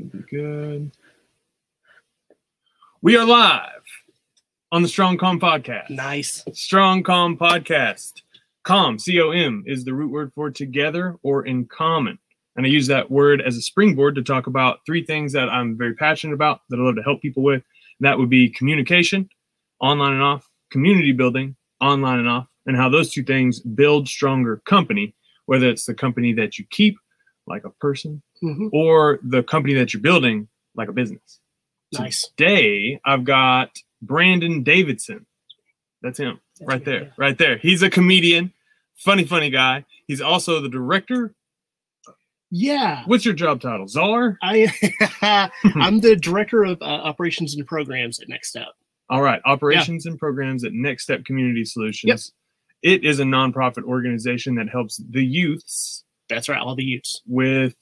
Should be good. We are live on the Strong Com podcast. Nice. Strong Com podcast. Com, C O M, is the root word for together or in common. And I use that word as a springboard to talk about three things that I'm very passionate about that I love to help people with. That would be communication, online and off, community building, online and off, and how those two things build stronger company, whether it's the company that you keep, like a person, hmm or the company that you're building, like a business. Nice. Today, I've got Brandon Davidson. That's him That's right there, yeah. right there. He's a comedian, funny, funny guy. He's also the director. Yeah. What's your job title? Czar? I I'm the director of uh, operations and programs at Next Step. All right. Operations and programs at Next Step Community Solutions. Yep. It is a nonprofit organization that helps the youths That's right, all the youths. with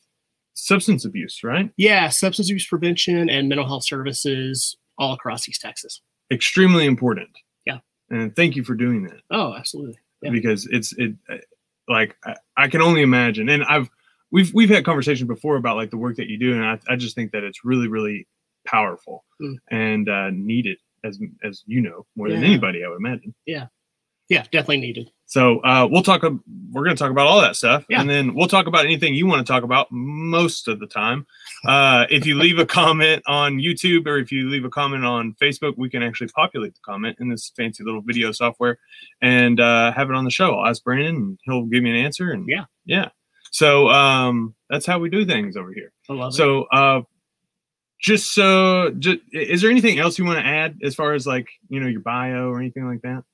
substance abuse, right? Yeah, substance abuse prevention and mental health services all across East Texas. Extremely important. Yeah. And thank you for doing that. Oh, absolutely. Yeah. because it's it like I, I can only imagine and i've we've we've had conversations before about like the work that you do and i, I just think that it's really really powerful Mm. and uh needed as as you know more than anybody i would imagine Yeah, definitely needed. so uh we'll talk we're going to talk about all that stuff Yeah. and then we'll talk about anything you want to talk about most of the time uh if you leave a comment on youtube or if you leave a comment on facebook we can actually populate the comment in this fancy little video software and uh have it on the show i'll ask brandon and he'll give me an answer and Yeah. yeah so um that's how we do things over here I love it. so uh just so just, is there anything else you want to add as far as like you know your bio or anything like that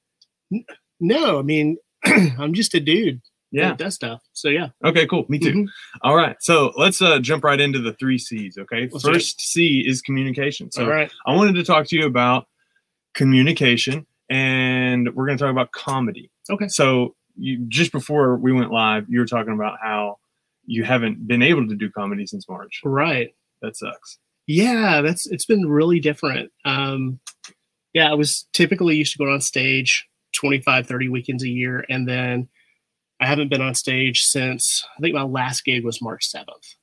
No, I mean, I'm just a dude yeah that stuff. So yeah. okay cool me too Mhm. All right, so let's uh, jump right into the three C's. Okay, Let's first C is communication. So all right. I wanted to talk to you about communication, and we're going to talk about comedy. Okay. So you just before we went live, you were talking about how you haven't been able to do comedy since March. Right. That sucks. Yeah, that's it's been really different. Um yeah, I was typically used to going on stage 25, 30 weekends a year. And then I haven't been on stage since I think my last gig was March 7th.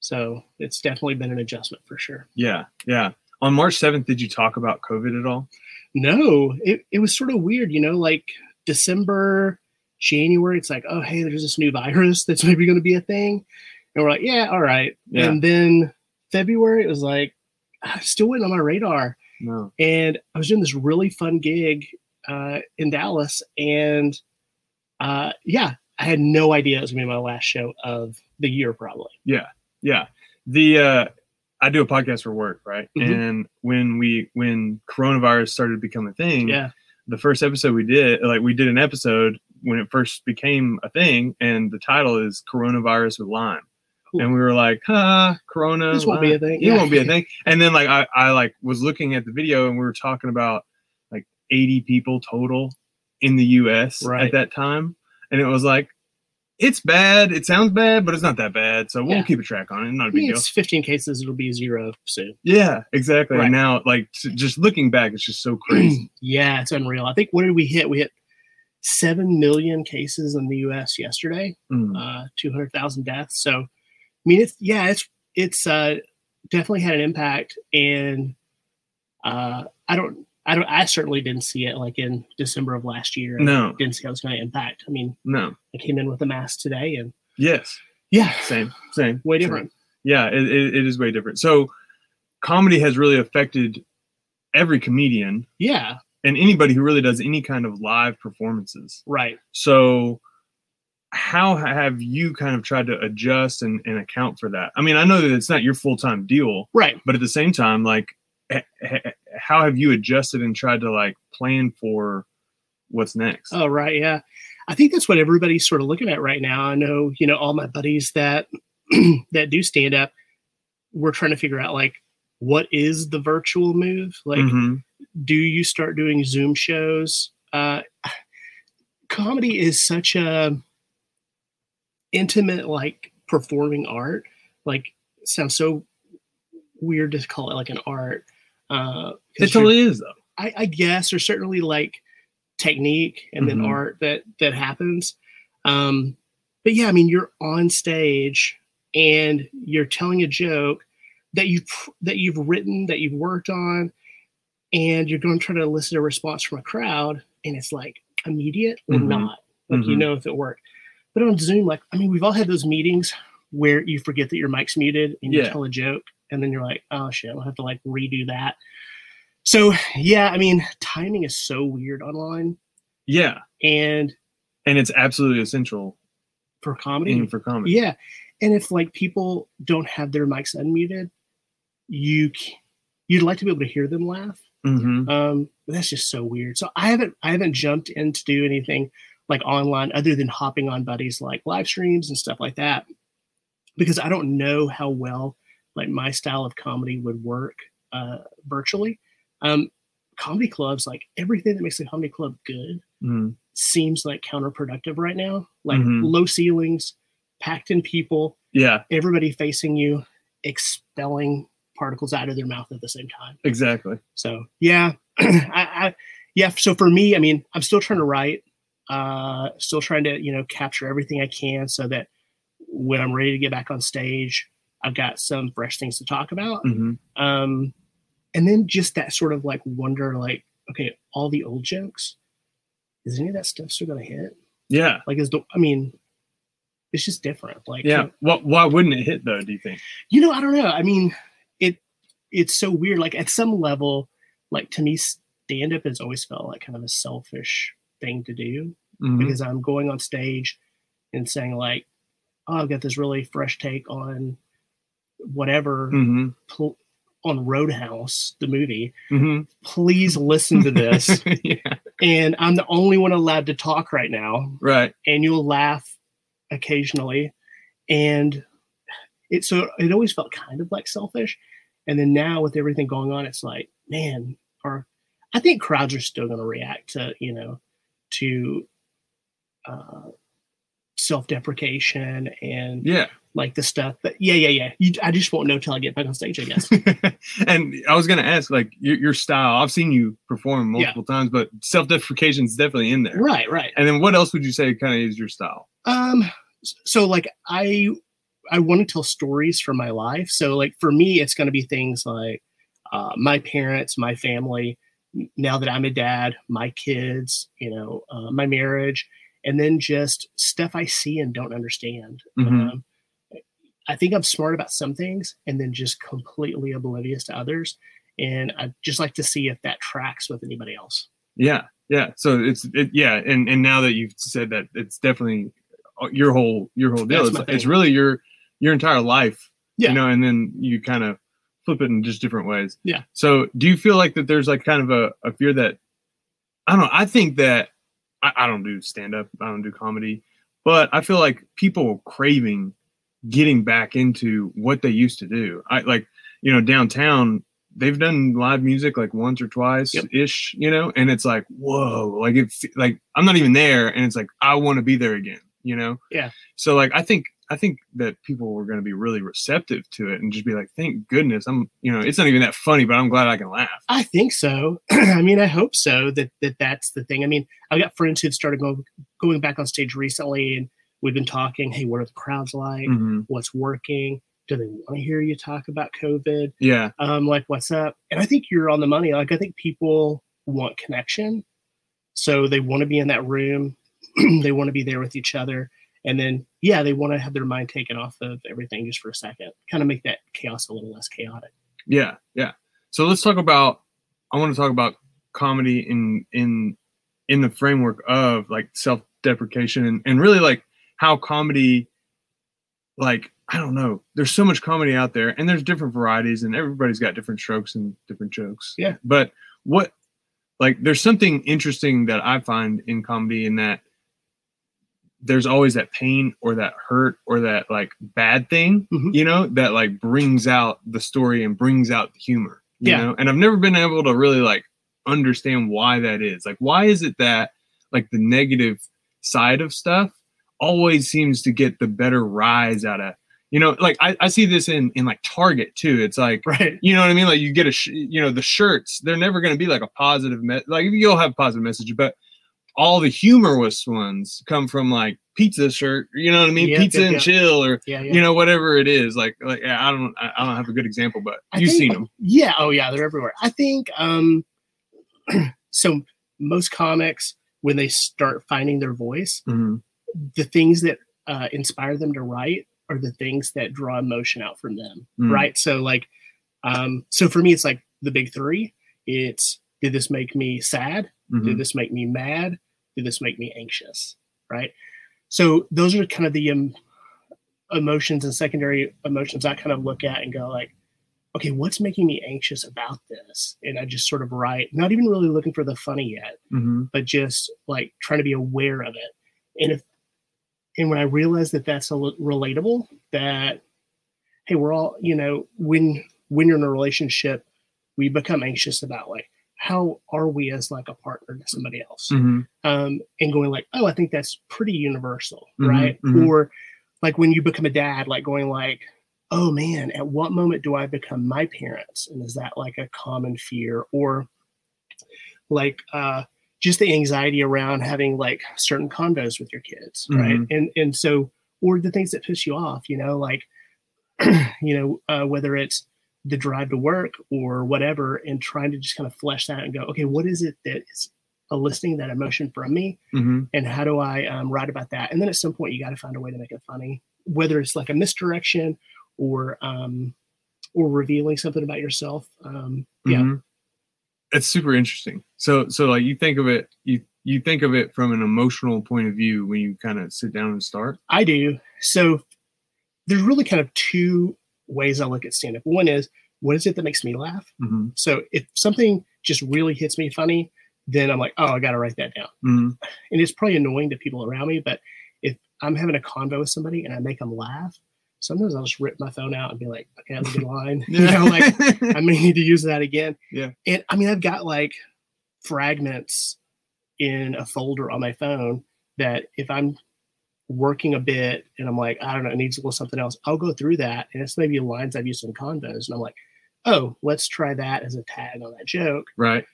So it's definitely been an adjustment for sure. Yeah, yeah. On March seventh, did you talk about COVID at all? No, it, it was sort of weird, you know, like December, January, it's like, oh, hey, there's this new virus that's maybe going to be a thing. And we're like, yeah, all right. Yeah. And then February, it was like, ah, still waiting on my radar. No. and I was doing this really fun gig uh, in Dallas, and uh, yeah, I had no idea it was gonna be my last show of the year, probably. Yeah, yeah. The uh, I do a podcast for work, right? Mhm. And when we when coronavirus started to become a thing, Yeah, the first episode we did, like we did an episode when it first became a thing, and the title is Coronavirus with Lyme. Cool. And we were like, huh, Corona. This won't be a thing. It Yeah. won't be a thing. And then like I, I like was looking at the video and we were talking about 80 people total in the US Right. at that time. And it was like, it's bad. It sounds bad, but it's not that bad. So we'll Yeah. keep a track on it. Not a big deal. it's 15 cases. It'll be zero soon. Yeah, exactly. Right. And now, like, just looking back, it's just so crazy. yeah, it's unreal. I think what did we hit? We hit seven million cases in the U.S. yesterday. Mm. uh, 200,000 deaths. So, I mean, it's, yeah, it's, it's, uh, definitely had an impact. And, uh, I don't, I don't, I certainly didn't see it like in December of last year. I No. Didn't see how it was going to impact. I mean, No. I came in with a mask today and Yes. yeah, Same. Same. way Same. different. Yeah, it, it, it is way different. So, comedy has really affected every comedian Yeah. and anybody who really does any kind of live performances. Right. So, how have you kind of tried to adjust and, and account for that? I mean, I know that it's not your full time deal, Right. but at the same time, like, h- h- how have you adjusted and tried to like plan for what's next? Oh, right. Yeah. I think that's what everybody's sort of looking at right now. I know, you know, all my buddies that that do stand up, we're trying to figure out like what is the virtual move? Like, Mhm. do you start doing Zoom shows? Uh, comedy is such a intimate, like performing art. Like, sounds so weird to call it like an art. Uh, It totally is, though. I, I guess there's certainly like technique and then Mhm. art that that happens. Um, but yeah, I mean, you're on stage and you're telling a joke, that you've that you've written that you've worked on and you're going to try to elicit a response from a crowd and it's like immediate or Mhm. not like you Mhm. know if it worked but on zoom like i mean we've all had those meetings where you forget that your mic's muted and you Yeah. tell a joke and then you're like oh shit i'll have to like redo that so yeah i mean timing is so weird online Yeah, and and it's absolutely essential for comedy for comedy. Yeah. And if like people don't have their mics unmuted, you you'd like to be able to hear them laugh. hmm Um, but that's just so weird. So I haven't I haven't jumped in to do anything like online other than hopping on buddies like live streams and stuff like that. Because I don't know how well like my style of comedy would work uh virtually. Um comedy clubs, like everything that makes a comedy club good hmm seems like counterproductive right now. Like Mhm. low ceilings, packed in people, Yeah, everybody facing you, expelling particles out of their mouth at the same time. exactly. So yeah, I, I yeah. So for me, I mean, I'm still trying to write, uh, still trying to you know capture everything I can so that when I'm ready to get back on stage, I've got some fresh things to talk about. hmm Um, and then just that sort of like wonder, like, okay, all the old jokes, is any of that stuff still gonna hit? Yeah, Like, is the I mean, it's just different. Like, yeah. What? Why wouldn't it hit though? Do you think? you know, I don't know. I mean, it it's so weird. Like at some level, like to me, stand up has always felt like kind of a selfish thing to do Mhm. because I'm going on stage and saying like, "Oh, I've got this really fresh take on whatever Mhm. pl- on Roadhouse, the movie. Mhm. Please listen to this." yeah. and I'm the only one allowed to talk right now, Right. and you'll laugh occasionally and it so it always felt kind of like selfish and then now with everything going on it's like man or i think crowds are still going to react to you know to uh self-deprecation and Yeah. Like the stuff but yeah yeah yeah you, i just won't know till i get back on stage i guess and I was gonna ask, like your, your style. I've seen you perform Yeah. multiple times, but self deprecation is definitely in there. right right And then what else would you say kind of is your style? Um, so like I I want to tell stories from my life. So like for me, it's going to be things like uh, my parents, my family. Now that I'm a dad, my kids, you know, uh, my marriage, and then just stuff I see and don't understand. Mhm. Um, I think I'm smart about some things, and then just completely oblivious to others. And I'd just like to see if that tracks with anybody else. Yeah, yeah. So it's it, yeah, and and now that you've said that, it's definitely uh, your whole your whole deal. It's, it's really your your entire life. Yeah. You know, and then you kind of flip it in just different ways. Yeah. So do you feel like that there's like kind of a, a fear that I don't know, I think that I, I don't do stand up, I don't do comedy, but I feel like people craving getting back into what they used to do. I like, you know, downtown they've done live music like once or twice Yep. ish, you know, and it's like, whoa, like if like I'm not even there and it's like I want to be there again, you know? Yeah. So like I think I think that people were going to be really receptive to it and just be like, thank goodness I'm, you know, it's not even that funny, but I'm glad I can laugh. I think so. I mean, I hope so. That that that's the thing. I mean, I've got friends who've started going going back on stage recently, and we've been talking. Hey, what are the crowds like? Mhm. What's working? Do they want to hear you talk about COVID? Yeah. Um, like what's up? And I think you're on the money. Like I think people want connection, so they want to be in that room. they want to be there with each other, and then yeah, they want to have their mind taken off of everything just for a second. Kind of make that chaos a little less chaotic. Yeah. Yeah. So let's talk about I want to talk about comedy in in in the framework of like self-deprecation and, and really like how comedy like I don't know. There's so much comedy out there and there's different varieties and everybody's got different strokes and different jokes. Yeah. But what like there's something interesting that I find in comedy in that there's always that pain or that hurt or that like bad thing, Mhm. you know, that like brings out the story and brings out the humor. You Yeah. know, and I've never been able to really like understand why that is. Like, why is it that like the negative side of stuff always seems to get the better rise out of you know like I, I see this in in like target too it's like Right. you know what i mean like you get a sh- you know the shirts they're never going to be like a positive me- like you'll have positive message but all the humorous ones come from like pizza shirt, you know what I mean? Yep, pizza yep, and yep. chill or Yeah, yeah. you know whatever it is. Like like I don't I don't have a good example, but I you've think- seen them. Yeah. Oh, yeah. They're everywhere. I think. Um, so most comics, when they start finding their voice, Mhm. The things that uh, inspire them to write are the things that draw emotion out from them. Mm. Right. So like, um, so for me, it's like the big three. It's did this make me sad? Mhm. Did this make me mad? Did this make me anxious? Right. So those are kind of the um, emotions and secondary emotions I kind of look at and go like, okay, what's making me anxious about this? And I just sort of write, not even really looking for the funny yet, Mhm. but just like trying to be aware of it. And if, and when I realize that that's a relatable, that hey, we're all, you know, when when you're in a relationship, we become anxious about like how are we as like a partner to somebody else, Mhm. um, and going like, oh, I think that's pretty universal, Mhm, right? mhm. Or like when you become a dad, like going like, oh man, at what moment do I become my parents? And is that like a common fear? Or like uh just the anxiety around having like certain convos with your kids, right? And and so or the things that piss you off, you know, like you know, uh, whether it's the drive to work or whatever, and trying to just kind of flesh that out and go, okay, what is it that is eliciting that emotion from me? Mhm. and how do I um, write about that? And then at some point, you got to find a way to make it funny, whether it's like a misdirection or um, or revealing something about yourself. Um, yeah, Mhm. It's super interesting. So so like you think of it you you think of it from an emotional point of view when you kind of sit down and start. I do. So there's really kind of two ways I look at stand up. One is what is it that makes me laugh? Mhm. So if something just really hits me funny, then I'm like, oh, I got to write that down. Mhm. and it's probably annoying to people around me, but if I'm having a convo with somebody and I make them laugh, sometimes I'll just rip my phone out and be like, okay, that's a good line. you know, like I may need to use that again. Yeah. And I mean, I've got like fragments in a folder on my phone that if I'm working a bit and I'm like, I don't know, it needs a little something else, I'll go through that. And it's maybe lines I've used in convos. And I'm like, oh, let's try that as a tag on that joke right.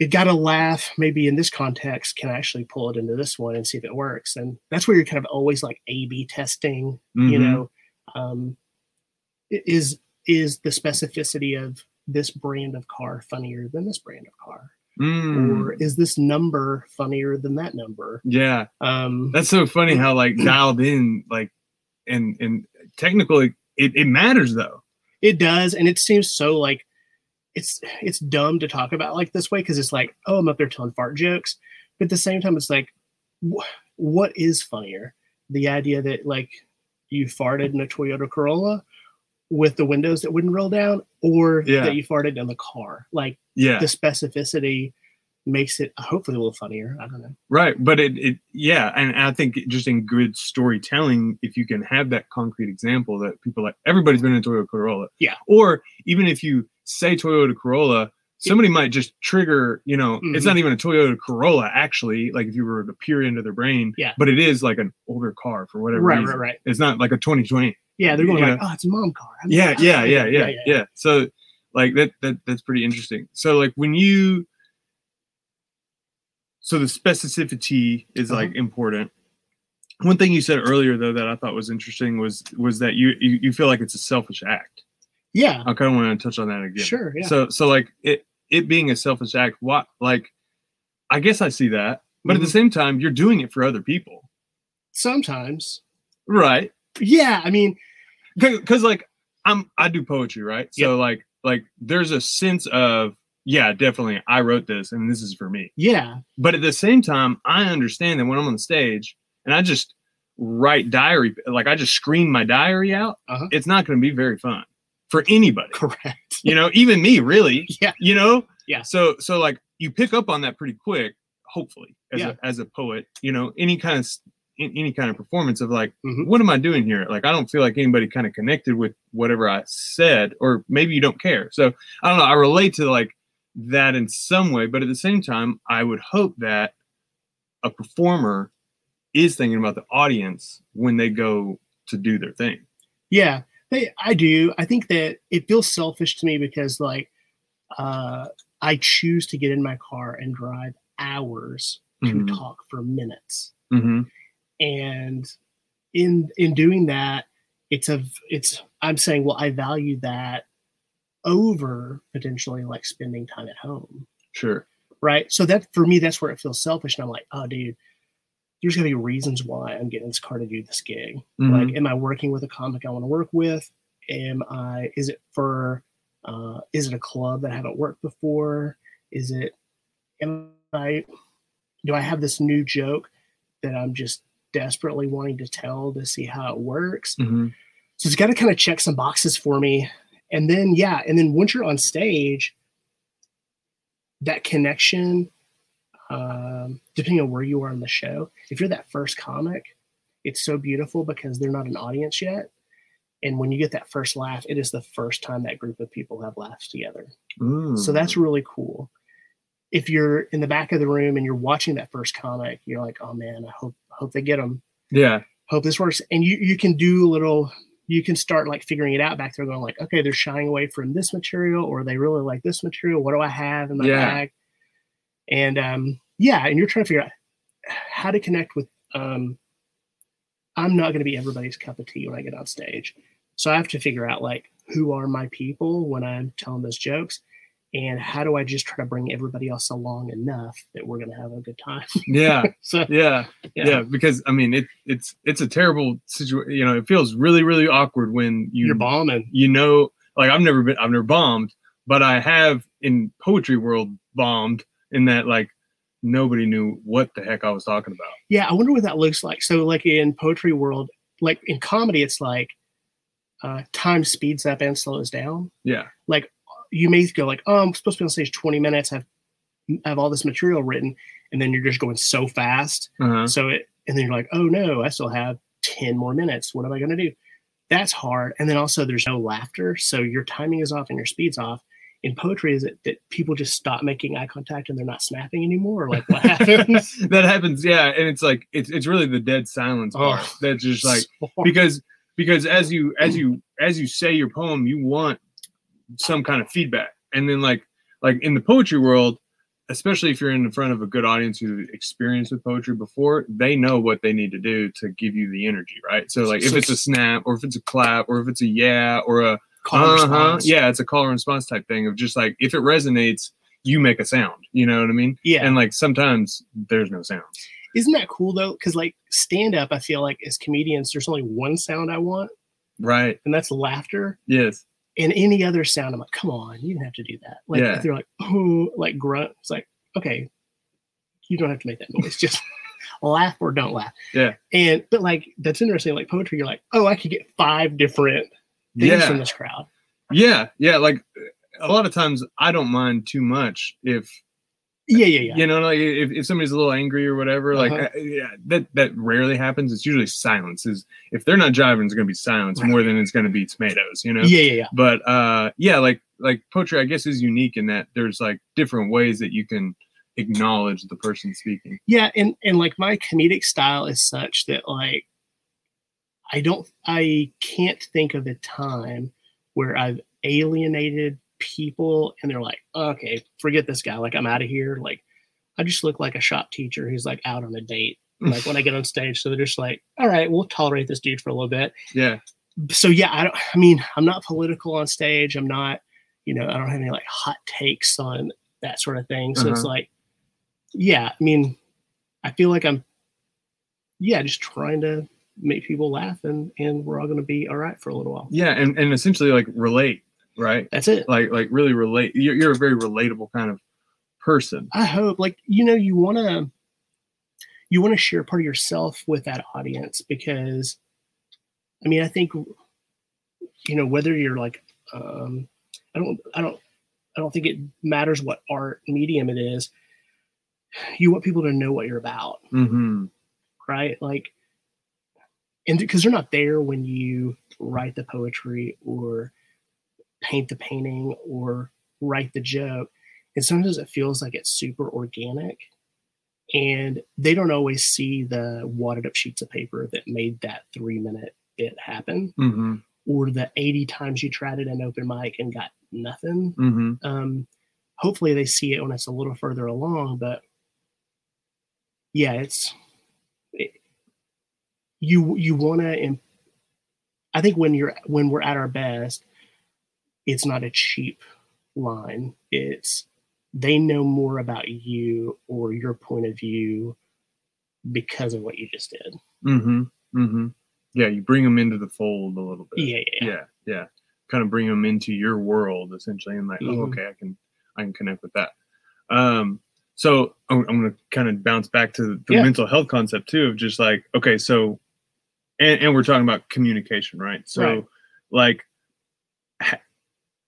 it got a laugh maybe in this context can I actually pull it into this one and see if it works and that's where you're kind of always like a b testing you Mhm. know um is is the specificity of this brand of car funnier than this brand of car Mm. or is this number funnier than that number Yeah. um That's so funny how like dialed in like and and technically it, it matters though. it does and it seems so like it's it's dumb to talk about like this way because it's like oh i'm up there telling fart jokes but at the same time it's like wh- what is funnier the idea that like you farted in a toyota corolla with the windows that wouldn't roll down or Yeah. that you farted in the car like Yeah. the specificity makes it hopefully a little funnier i don't know Right, but it, it yeah, and I think just in good storytelling, if you can have that concrete example that people like everybody's been in a Toyota Corolla, Yeah. or even if you say Toyota Corolla, somebody might just trigger, you know, it's Mhm. not even a Toyota Corolla actually, like if you were to peer into their brain, Yeah. but it is like an older car for whatever right reason. right right It's not like a 2020. yeah they're going You like oh it's a mom car Yeah, like, yeah, "Oh, yeah, yeah, yeah, So like that that that's pretty interesting. So like when you so the specificity is like important. One thing you said earlier though that I thought was interesting was was that you you, you feel like it's a selfish act. yeah I kind of want to touch on that again. sure yeah So so like it it being a selfish act, what like I guess I see that, but at the Mhm. same time you're doing it for other people. sometimes Right. yeah i mean because like i'm i do poetry right so like like there's a sense of yeah definitely i wrote this and this is for me yeah but at the same time i understand that when i'm on the stage and i just write diary like i just scream my diary out Uh-huh. it's not going to be very fun for anybody correct you know even me really Yeah. you know Yeah. so so like you pick up on that pretty quick hopefully as Yeah. a as a poet you know any kind of any kind of performance of like Mhm. what am i doing here like i don't feel like anybody kind of connected with whatever i said or maybe you don't care so i don't know i relate to like that in some way but at the same time i would hope that a performer is thinking about the audience when they go to do their thing Yeah, they, I do. I think that it feels selfish to me because, like, uh, I choose to get in my car and drive hours to Mhm. talk for minutes hmm and in in doing that it's a it's i'm saying well i value that over potentially like spending time at home Sure. right so that for me that's where it feels selfish and i'm like oh dude there's gonna be reasons why i'm getting this car to do this gig. Mhm. like am i working with a comic i want to work with? Am i is it for uh is it a club that i haven't worked before? Is it am i do i have this new joke that i'm just desperately wanting to tell to see how it works? Mhm. so it's got to kind of check some boxes for me. And then yeah and then once you're on stage that connection um, depending on where you are in the show if you're that first comic it's so beautiful because they're not an audience yet. And when you get that first laugh it is the first time that group of people have laughs together. So Mm. that's really cool. If you're in the back of the room and you're watching that first comic you're like oh man i hope hope they get them yeah. hope this works. And you you can do a little you can start like figuring it out back there going like okay they're shying away from this material or they really like this material. What do i have in my Yeah. bag? And um yeah and you're trying to figure out how to connect with um i'm not going to be everybody's cup of tea when i get on stage so i have to figure out like who are my people when i'm telling those jokes and how do i just try to bring everybody else along enough that we're going to have a good time Yeah. so Yeah. yeah, Yeah. Because I mean, it it's it's a terrible situation. You know, it feels really really awkward when you you're bombing you know, like I've never been, I've never bombed, but I have in poetry world bombed in that like nobody knew what the heck I was talking about. Yeah, I wonder what that looks like. So, like in poetry world, like in comedy, it's like uh, time speeds up and slows down. Yeah. Like you may go like, "Oh, I'm supposed to be on stage 20 minutes, have have all this material written," and then you're just going so fast. Uh-huh. So it, and then you're like, "Oh no, I still have 10 more minutes. What am I going to do?" That's hard. And then also, there's no laughter, so your timing is off and your speed's off. In poetry, is it that people just stop making eye contact and they're not snapping anymore? Or like what happens? that happens, yeah. And it's like it's it's really the dead silence part Oh. that's just like because because as you as you as you say your poem you want some kind of feedback and then like like in the poetry world especially if you're in front of a good audience who's experienced with poetry before they know what they need to do to give you the energy right so like if it's a snap or if it's a clap or if it's a yeah or a call uh-huh response. yeah it's a call and response type thing of just like if it resonates you make a sound you know what i mean yeah. and like sometimes there's no sound. Isn't that cool though? Because like stand up, I feel like as comedians, there's only one sound I want, right and that's laughter. yes And any other sound, I'm like, come on, you don't have to do that. Like Yeah. if they're like, oh, like grunt, it's like, okay, you don't have to make that noise. Just laugh or don't laugh. Yeah. And but like that's interesting. Like poetry, you're like, oh, I could get five different things yeah from this crowd. Yeah, yeah. Like a lot of times, I don't mind too much if Yeah, yeah, yeah. you know, like if, if somebody's a little angry or whatever. Like, Uh-huh. uh, yeah, that that rarely happens. It's usually silence. Is if they're not jiving, it's gonna be silence more than it's gonna be tomatoes. You know. Yeah, yeah, yeah. But uh, yeah, like like poetry, I guess is unique in that there's like different ways that you can acknowledge the person speaking. Yeah, and and like my comedic style is such that like I don't I can't think of a time where I've alienated people and they're like, okay, forget this guy. Like I'm out of here. Like I just look like a shop teacher who's like out on a date. Like when I get on stage, so they're just like, all right, we'll tolerate this dude for a little bit. Yeah, So yeah, I don't. I mean, I'm not political on stage. I'm not, you know, I don't have any like hot takes on that sort of thing. So it's Uh-huh. like, yeah, I mean, I feel like I'm, yeah, just trying to make people laugh, and and we're all going to be all right for a little while. yeah, and and essentially like relate, right? That's it. Like like really relate. You're, you're a very relatable kind of person. I hope, like, you know, you want to, you want to share part of yourself with that audience because, I mean, I think, you know, whether you're like, um, I don't, I don't, I don't think it matters what art medium it is. You want people to know what you're about, Mm-hmm. right? Like, and because they're not there when you write the poetry or paint the painting or write the joke. And sometimes it feels like it's super organic. And they don't always see the wadded up sheets of paper that made that three minute bit happen, Mm-hmm. or the 80 times you tried it in open mic and got nothing. Mm-hmm. Um, hopefully they see it when it's a little further along, but yeah, it's it, you you want to. I think when you're when we're at our best, it's not a cheap line. It's they know more about you or your point of view because of what you just did. Mm-hmm. Mm-hmm. Yeah, you bring them into the fold a little bit. Yeah, yeah, yeah, yeah. Kind of bring them into your world essentially, and like, oh, Mhm. okay, I can, I can connect with that. Um, so I'm, I'm going to kind of bounce back to the Yeah. mental health concept too, of just like, okay, so, and, and we're talking about communication, right? So, Right. like,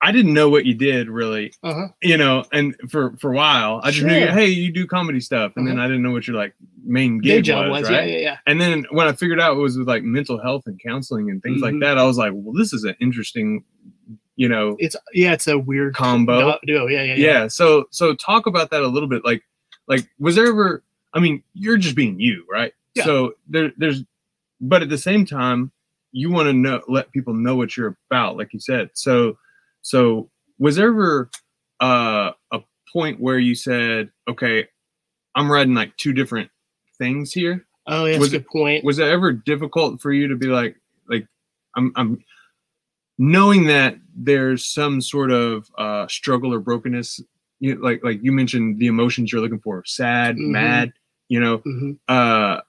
I didn't know what you did really, Uh huh. you know, and for for a while, I just knew, hey, you do comedy stuff, and then I didn't know what your like main gig was, was, right? yeah, yeah, yeah. And then when I figured out it was with like mental health and counseling and things like Mhm. that, I was like, well, this is an interesting, you know, It's yeah, it's a weird combo. duo. Yeah, yeah, Yeah. yeah. So so talk about that a little bit. Like like was there ever? I mean, you're just being you, right? Yeah. So there there's, but at the same time, you want to know let people know what you're about, like you said. So so was there ever uh, a point where you said, okay, I'm writing like two different things here? Oh, that's Was a good point. was it ever difficult for you to be like like i'm i'm knowing that there's some sort of uh struggle or brokenness you like like you mentioned the emotions you're looking for sad Mhm. mad you know Mhm. uh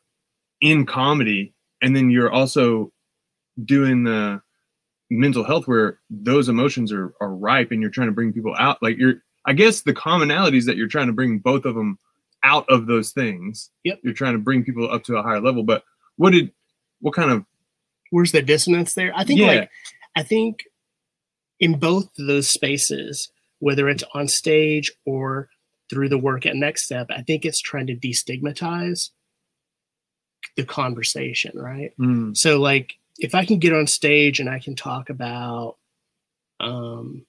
in comedy and then you're also doing the mental health where those emotions are are ripe and you're trying to bring people out like you're i guess the commonalities that you're trying to bring both of them out of those things Yep. you're trying to bring people up to a higher level but what did what kind of Where's the dissonance there? I think Yeah. like I think in both those spaces, whether it's on stage or through the work at Next Step, I think it's trying to destigmatize the conversation, right? mm, So like if I can get on stage and I can talk about um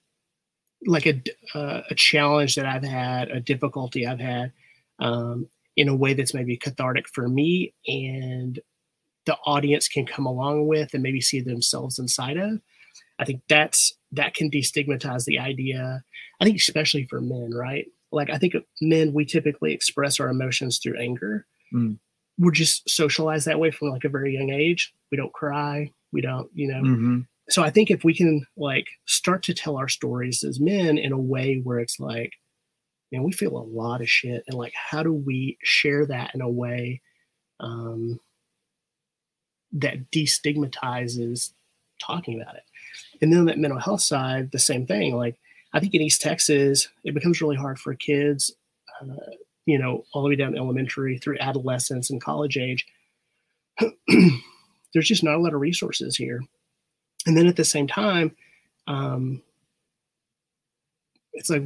like a uh, a challenge that I've had, a difficulty I've had um in a way that's maybe cathartic for me and the audience can come along with and maybe see themselves inside of. I think that's that can destigmatize the idea. I think especially for men, right? Like I think men we typically express our emotions through anger. Mm. We're just socialized that way from like a very young age. We don't cry. We don't, you know. mhm, So I think if we can like start to tell our stories as men in a way where it's like, man, we feel a lot of shit, and like, how do we share that in a way um, that destigmatizes talking about it? And then on that mental health side, the same thing. Like, I think in East Texas, it becomes really hard for kids, uh, you know, all the way down to elementary through adolescence and college age. There's just not a lot of resources here. And then at the same time um it's like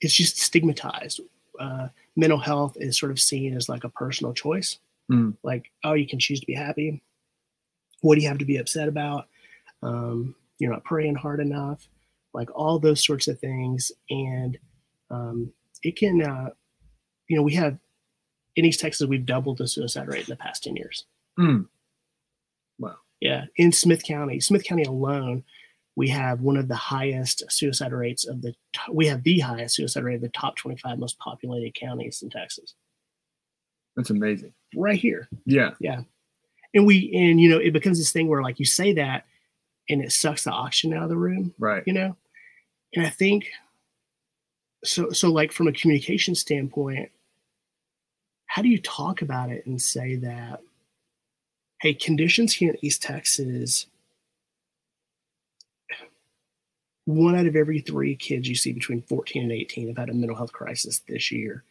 it's just stigmatized. Uh mental health is sort of seen as like a personal choice. Mm. like oh you can choose to be happy. What do you have to be upset about? Um you're not praying hard enough. Like all those sorts of things. And um it can uh you know we have in east texas we've doubled the suicide rate in the past 10 years mm, Yeah, in Smith County, Smith County alone, we have one of the highest suicide rates of the. We have the highest suicide rate of the top 25 most populated counties in Texas, that's amazing right here. Yeah. Yeah And we, and you know, it becomes this thing where like you say that, and it sucks the oxygen out of the room, right you know. And I think, so so like from a communication standpoint, how do you talk about it and say that, hey, conditions here in East Texas one out of every three kids you see between 14 and 18 have had a mental health crisis this year.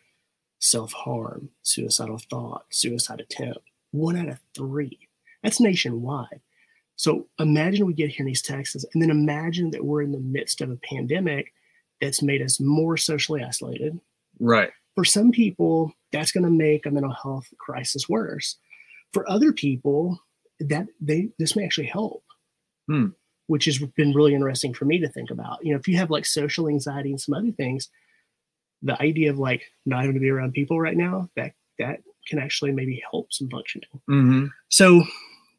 Self-harm suicidal thought suicide attempt one out of three. That's nationwide. So imagine we get here in east texas and then imagine that we're in the midst of a pandemic that's made us more socially isolated. Right. For some people that's going to make a mental health crisis worse. For other people that they this may actually help. Hmm. which has been really interesting for me to think about. You know if you have like social anxiety and some other things the idea of like not having to be around people right now that that can actually maybe help some functioning. Mm-hmm, so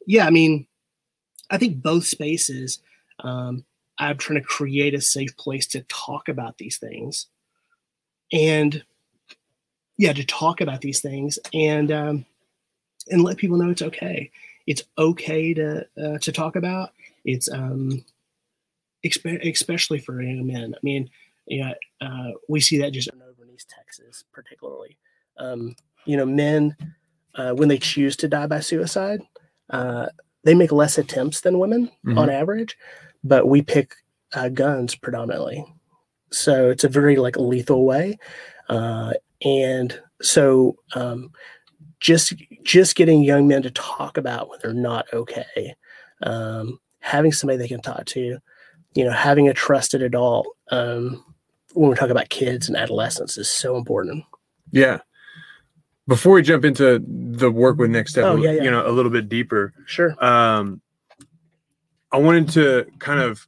yeah i mean i think both spaces um, i'm trying to create a safe place to talk about these things and yeah, to talk about these things and um, and let people know it's okay. It's okay to uh, to talk about. It's um, expe- especially for young men. I mean, yeah, uh, we see that just over in East Texas, particularly. Um, you know, men uh, when they choose to die by suicide, uh, they make less attempts than women Mhm. on average, but we pick uh, guns predominantly. So it's a very like lethal way, uh, and so um, just just getting young men to talk about when they're not okay, um, having somebody they can talk to, you know, having a trusted adult. Um, when we talk about kids and adolescents is so important. Yeah. Before we jump into the work with next step, Oh, yeah, yeah. you know, a little bit deeper, Sure. um, I wanted to kind of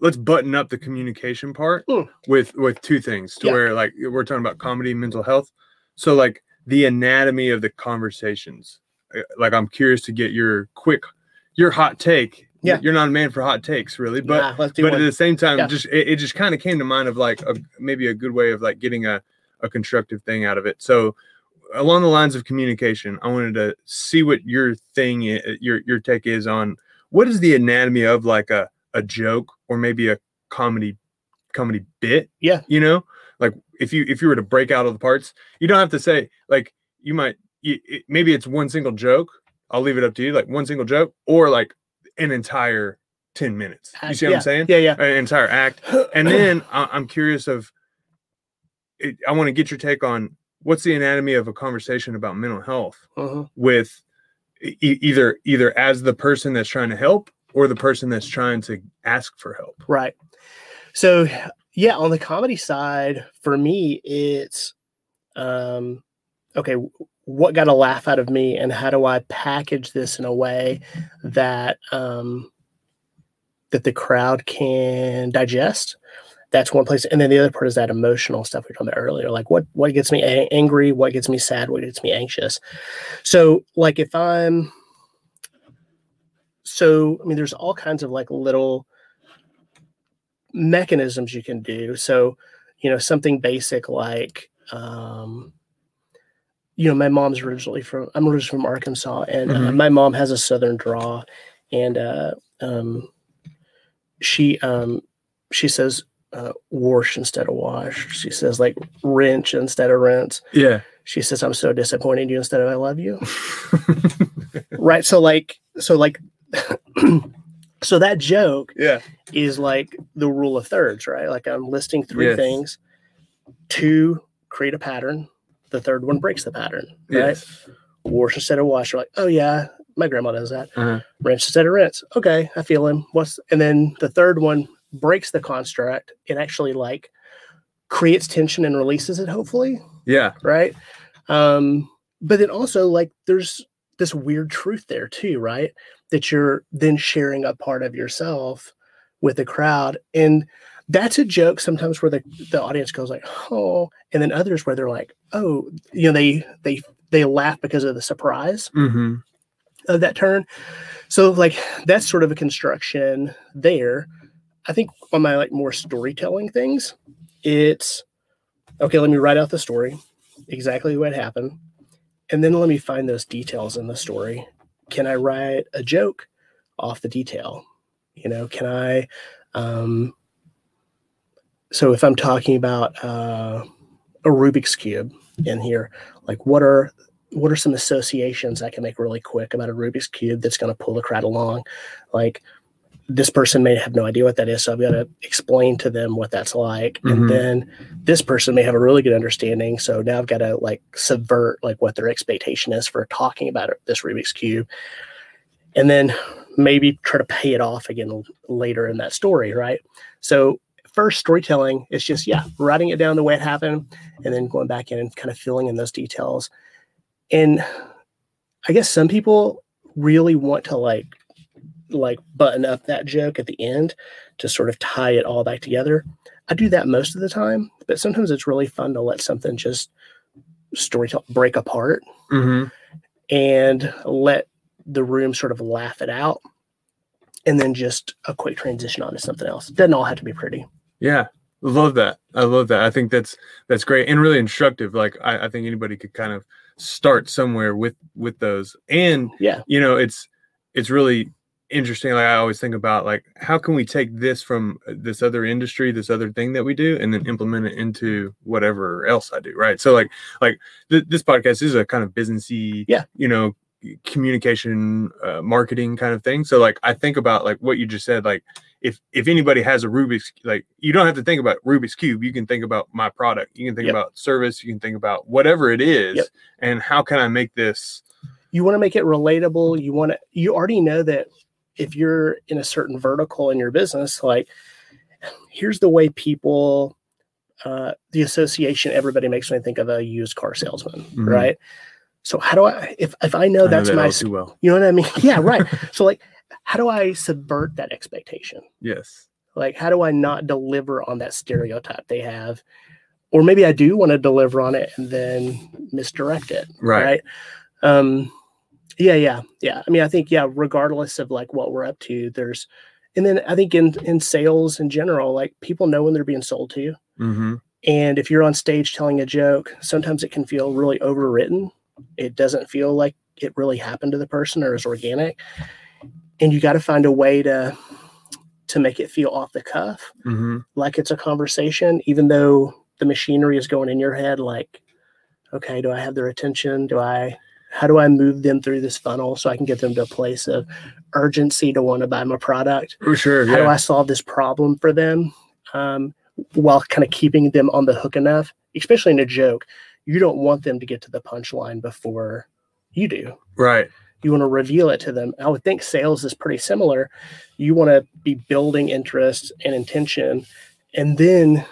let's button up the communication part Mm. with with two things to Yeah. where like we're talking about comedy, mental health. So like the anatomy of the conversations. Uh, Like I'm curious to get your quick, your hot take. Yeah. You're not a man for hot takes, really, but Nah, but one. at the same time, Yeah. just it, it just kind of came to mind of like a, maybe a good way of like getting a, a constructive thing out of it. So along the lines of communication, I wanted to see what your thing, your your take is on what is the anatomy of like a a joke or maybe a comedy comedy bit. Yeah. you know, like if you if you were to break out all the parts, you don't have to say like you might you, it, maybe it's one single joke. I'll leave it up to you, like one single joke or like an entire ten minutes. You see what yeah. I'm saying? Yeah, yeah. An entire act and then I- I'm curious of it, I want to get your take on what's the anatomy of a conversation about mental health Mhm. with e- either either as the person that's trying to help or the person that's trying to ask for help. Right. So yeah, on the comedy side, for me, it's um okay, what got a laugh out of me and how do I package this in a way that um that the crowd can digest? That's one place. And then the other part is that emotional stuff we talked about earlier. Like what what gets me a- angry, what gets me sad, what gets me anxious. So like if I'm so I mean there's all kinds of like little mechanisms you can do. So, you know, something basic like, um, you know, my mom's originally from, I'm originally from Arkansas, and uh, Mhm. my mom has a Southern draw, and uh, um, she um, she says uh, wash instead of wash. She says like wrench instead of rinse. Yeah. She says I'm so disappointed in you instead of I love you. right. So like so like so that joke yeah. is like the rule of thirds, right? Like I'm listing three Yes. things. Two create a pattern. The third one breaks the pattern, right? Yes. Wash instead of wash. You're like, oh yeah, my grandma does that. Uh-huh. Rinse instead of rinse. Okay, I feel him. What's and then the third one breaks the construct. It actually like creates tension and releases it, hopefully, Yeah. right? Um, but then also like there's this weird truth there too, right? That you're then sharing a part of yourself with the crowd. And that's a joke sometimes where the, the audience goes like, oh, and then others where they're like, oh, you know, they they they laugh because of the surprise Mm-hmm. of that turn. So like that's sort of a construction there. I think on my like more storytelling things, it's okay, let me write out the story, exactly what happened, and then let me find those details in the story. Can I write a joke off the detail? You know, can I um so if I'm talking about uh a Rubik's cube in here, like what are what are some associations I can make really quick about a Rubik's cube that's going to pull the crowd along? Like this person may have no idea what that is, so I've got to explain to them what that's like, Mhm. and then this person may have a really good understanding. So now I've got to like subvert like what their expectation is for talking about it, this Rubik's cube, and then maybe try to pay it off again later in that story, right? So first storytelling is just yeah, writing it down the way it happened, and then going back in and kind of filling in those details and i guess some people really want to like like button up that joke at the end to sort of tie it all back together i do that most of the time but sometimes it's really fun to let something just storytell break apart Mm-hmm. and let the room sort of laugh it out and then just a quick transition onto something else it doesn't all have to be pretty Yeah. Love that. I love that. I think that's that's great and really instructive. Like I, I think anybody could kind of start somewhere with with those. And Yeah. you know, it's it's really interesting. Like I always think about like how can we take this from uh, this other industry, this other thing that we do, and then implement it into whatever else I do. Right. So like like th- this podcast is a kind of businessy, Yeah. you know, communication, uh, marketing kind of thing. So like I think about like what you just said, like if if anybody has a Rubik's like you don't have to think about Rubik's cube. You can think about my product. You can think Yep. about service. You can think about whatever it is, Yep. and how can I make this? you want to make it relatable you want to you already know that if you're in a certain vertical in your business like here's the way people uh, the association everybody makes when they think of a used car salesman Mhm. right so how do i if, if i know I know that's that my all s- too well. you know what i mean yeah right so like how do i subvert that expectation Yes. like how do i not deliver on that stereotype they have or maybe i do want to deliver on it and then misdirect it Right. right um yeah yeah yeah i mean i think yeah regardless of like what we're up to there's and then i think in in sales in general like people know when they're being sold to you Mm-hmm. and if you're on stage telling a joke sometimes it can feel really overwritten it doesn't feel like it really happened to the person or is organic and you got to find a way to to make it feel off the cuff Mm-hmm. like it's a conversation, even though the machinery is going in your head. Like, okay, do I have their attention? Do I, how do I move them through this funnel so I can get them to a place of urgency to want to buy my product? For sure. How do I solve this problem for them um, while kind of keeping them on the hook enough, especially in a joke? You don't want them to get to the punchline before you do right. you want to reveal it to them. I would think sales is pretty similar. You want to be building interest and intention, and then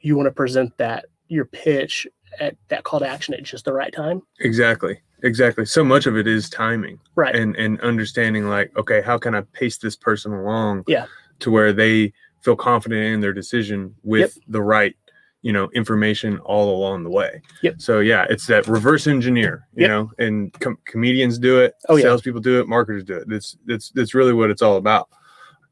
you want to present that your pitch at that call to action at just the right time. Exactly. Exactly. So much of it is timing Right. and and understanding like, okay, how can I pace this person along Yeah. to where they feel confident in their decision with the right, you know, information all along the way. Yep. So yeah, it's that reverse engineer, you Yep. know, and com- comedians do it, Oh, yeah. salespeople do it, marketers do it. That's that's that's really what it's all about.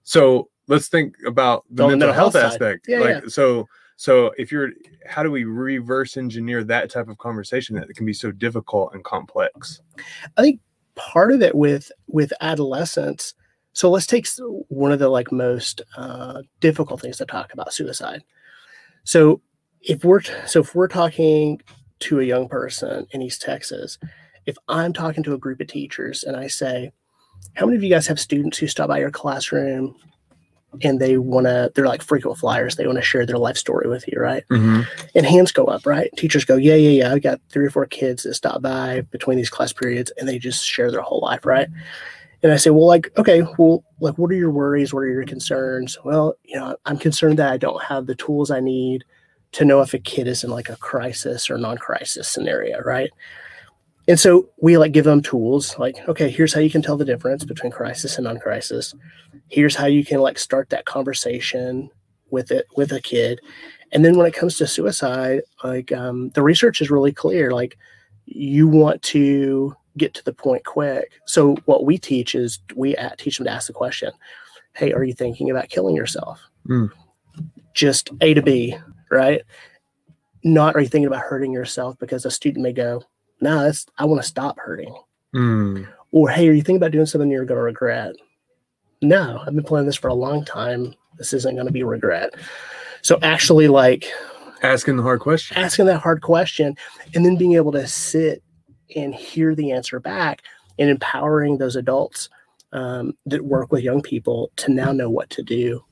So let's think about the the mental, mental health, health aspect. Yeah, like so so if you're how do we reverse engineer that type of conversation that can be so difficult and complex? I think part of it with with adolescence. So let's take one of the like most uh, difficult things to talk about suicide. So if we're so if we're talking to a young person in East Texas, if I'm talking to a group of teachers and I say, "How many of you guys have students who stop by your classroom and they want to? They're like frequent flyers. They want to share their life story with you, right?" Mm-hmm. And hands go up, right? Teachers go, "Yeah, yeah, yeah. I've got three or four kids that stop by between these class periods, and they just share their whole life, right?" And I say, "Well, like, okay, well, like, what are your worries? What are your concerns?" Well, you know, I'm concerned that I don't have the tools I need to know if a kid is in like a crisis or non-crisis scenario, right? And so we like give them tools like, okay, here's how you can tell the difference between crisis and non-crisis. Here's how you can like start that conversation with it with a kid. And then when it comes to suicide, like um, the research is really clear. Like you want to get to the point quick. So what we teach is we at, teach them to ask the question, "Hey, are you thinking about killing yourself?" Mm. Just A to B, right? Not are you thinking about hurting yourself because a student may go, "No, that's I want to stop hurting," Mm. or "Hey, are you thinking about doing something you're going to regret?" No, I've been playing this for a long time. This isn't going to be regret. So actually, like Asking the hard question. asking that hard question and then being able to sit and hear the answer back and empowering those adults um, that work with young people to now know what to do.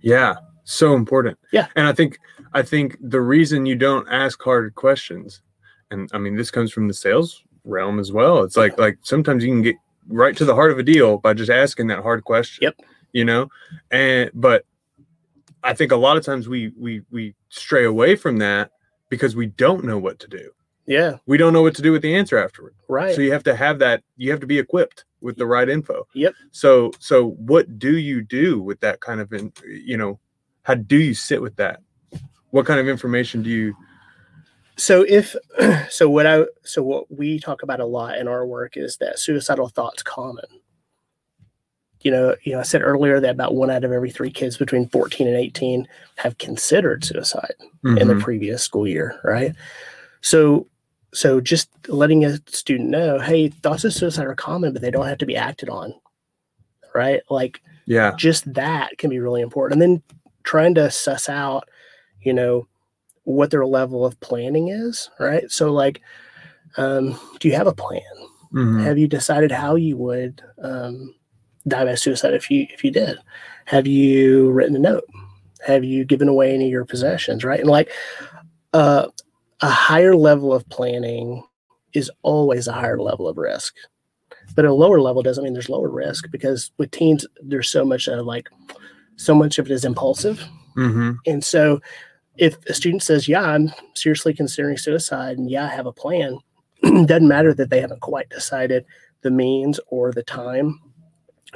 Yeah, so important. Yeah. and I think I think the reason you don't ask hard questions, and I mean this comes from the sales realm as well. It's like like sometimes you can get right to the heart of a deal by just asking that hard question. Yep. You know, and but I think a lot of times we we we stray away from that because we don't know what to do. Yeah, We don't know what to do with the answer afterward. right. So you have to have that. You have to be equipped with the right info. Yep. So so what do you do with that kind of in, you know, how do you sit with that? What kind of information do you? So if so what I so what we talk about a lot in our work is that suicidal thoughts common. you know, you know, I said earlier that about one out of every three kids between 14 and 18 have considered suicide in the Mhm. previous school year, right? So, so just letting a student know, hey, thoughts of suicide are common, but they don't have to be acted on, right? Like yeah. just that can be really important. And then trying to suss out, you know, what their level of planning is, right? So, like, um, do you have a plan? Mhm. Have you decided how you would um, die by suicide if you if you did? Have you written a note? Have you given away any of your possessions? Right, and like uh, a higher level of planning is always a higher level of risk, but a lower level doesn't mean there's lower risk because with teens there's so much of like so much of it is impulsive, Mhm. and so if a student says, "Yeah, I'm seriously considering suicide," and yeah, I have a plan, doesn't matter that they haven't quite decided the means or the time.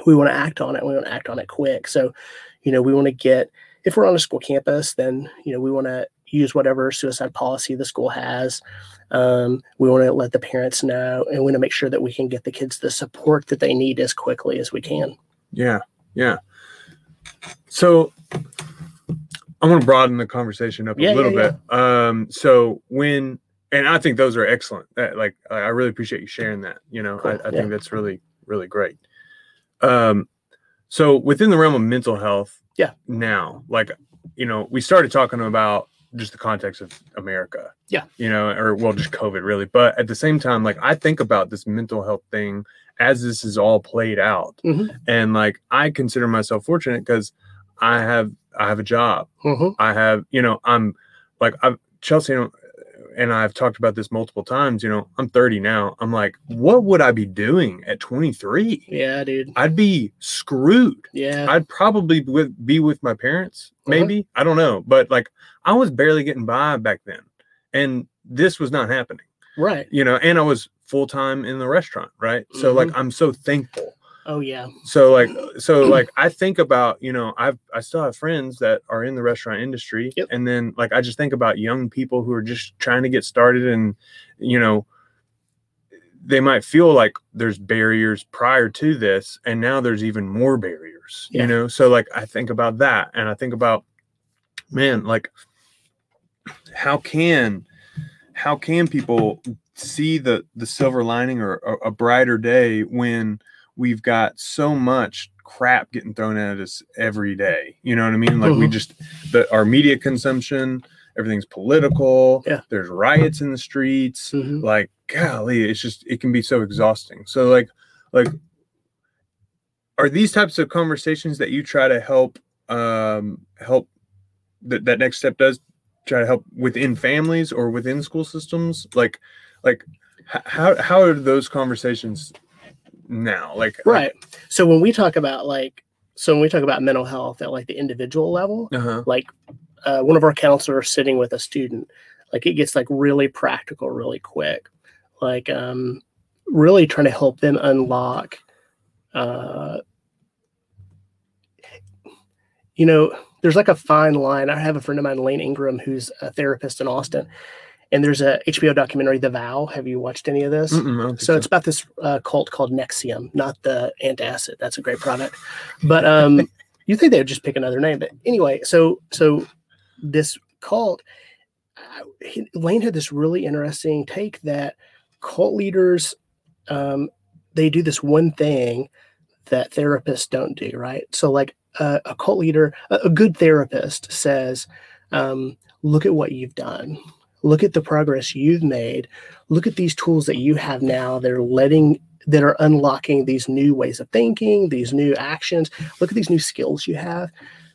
We want to act on it. We want to act on it quick. So, you know, we want to get if we're on a school campus, then you know we want to use whatever suicide policy the school has. Um, we want to let the parents know, and we want to make sure that we can get the kids the support that they need as quickly as we can. Yeah, yeah. So I want to broaden the conversation up Yeah, a yeah, little bit. Um, so when and I think those are excellent. That, like I really appreciate you sharing that. You know, Cool, I, I yeah. think that's really, really great. Um, so within the realm of mental health, Yeah. Now, like, you know, we started talking about just the context of America. Yeah. You know, or well, just COVID really. But at the same time, like I think about this mental health thing as this is all played out Mhm. and like i consider myself fortunate because i have i have a job hmm i have you know i'm like i've chelsea you know, and i've talked about this multiple times you know i'm 30 now i'm like what would i be doing at 23 Yeah, dude. i'd be screwed Yeah. i'd probably be with, be with my parents Uh-huh. maybe i don't know but like i was barely getting by back then and this was not happening right. you know and i was full-time in the restaurant right so like Mm-hmm. i'm so thankful Oh yeah. so like so like i think about you know i've i still have friends that are in the restaurant industry Yep. and then like i just think about young people who are just trying to get started and you know they might feel like there's barriers prior to this and now there's even more barriers Yeah. you know so like i think about that and i think about man like how can how can people see the the silver lining or a, a brighter day when we've got so much crap getting thrown at us every day you know what i mean like we Mhm. just the our media consumption everything's political Yeah. there's riots in the streets Mhm. like golly it's just it can be so exhausting so like like are these types of conversations that you try to help um help that that next step does try to help within families or within school systems like like how how are those conversations now like Right. So when we talk about like, so when we talk about mental health at like the individual level, uh-huh like uh, one of our counselors sitting with a student, like it gets like really practical really quick, like um, really trying to help them unlock. Uh, you know, there's like a fine line. I have a friend of mine, Lane Ingram, who's a therapist in Austin, and there's a HBO documentary, The Vow. Have you watched any of this? Think So it's about this uh, cult called NXIVM, not the antacid. That's a great product, but um, you think they would just pick another name. But anyway, so so this cult, uh, he, Lane had this really interesting take that cult leaders, um, they do this one thing that therapists don't do, right? So like uh, a cult leader, a, a good therapist says, um, look at what you've done. Look at the progress you've made. Look at these tools that you have now that are letting that are unlocking these new ways of thinking these new actions. Look at these new skills you have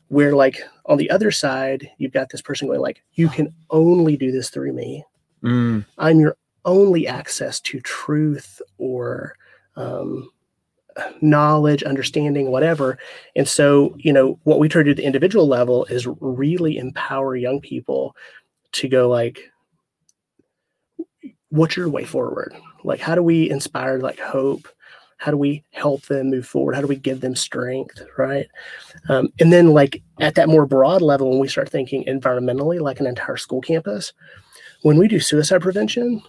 where like on the other side you've got this person going like you can only do this through me. Mm, i'm your only access to truth or um, knowledge understanding whatever. And so you know what we try to do at the individual level is really empower young people to go like what's your way forward? Like how do we inspire like hope? How do we help them move forward? How do we give them strength right? Um, and then like at that more broad level when we start thinking environmentally like an entire school campus when we do suicide prevention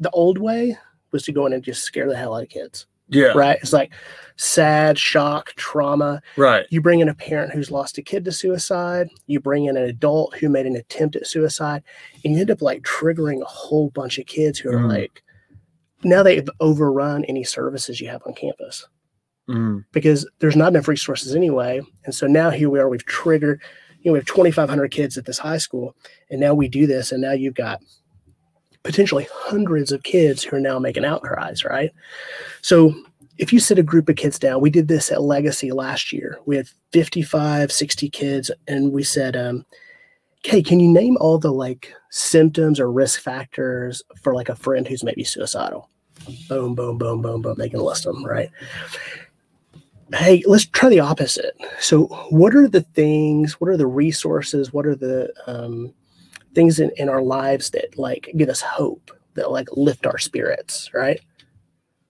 the old way was to go in and just scare the hell out of kids Yeah. right? It's like sad, shock, trauma. Right. You bring in a parent who's lost a kid to suicide, you bring in an adult who made an attempt at suicide, and you end up like triggering a whole bunch of kids who are Mhm. like, now they've overrun any services you have on campus Mm. because there's not enough resources anyway. And so now here we are, we've triggered, you know, we have 2,500 kids at this high school, and now we do this, and now you've got potentially hundreds of kids who are now making outcries, right? So if you sit a group of kids down, we did this at Legacy last year. We had 55, 60 kids, and we said, um, okay, can you name all the like symptoms or risk factors for like a friend who's maybe suicidal? Boom, boom, boom, boom, boom. They can list them, right? Hey, let's try the opposite. So, what are the things, what are the resources, what are the um, things in, in our lives that like give us hope, that like lift our spirits, right?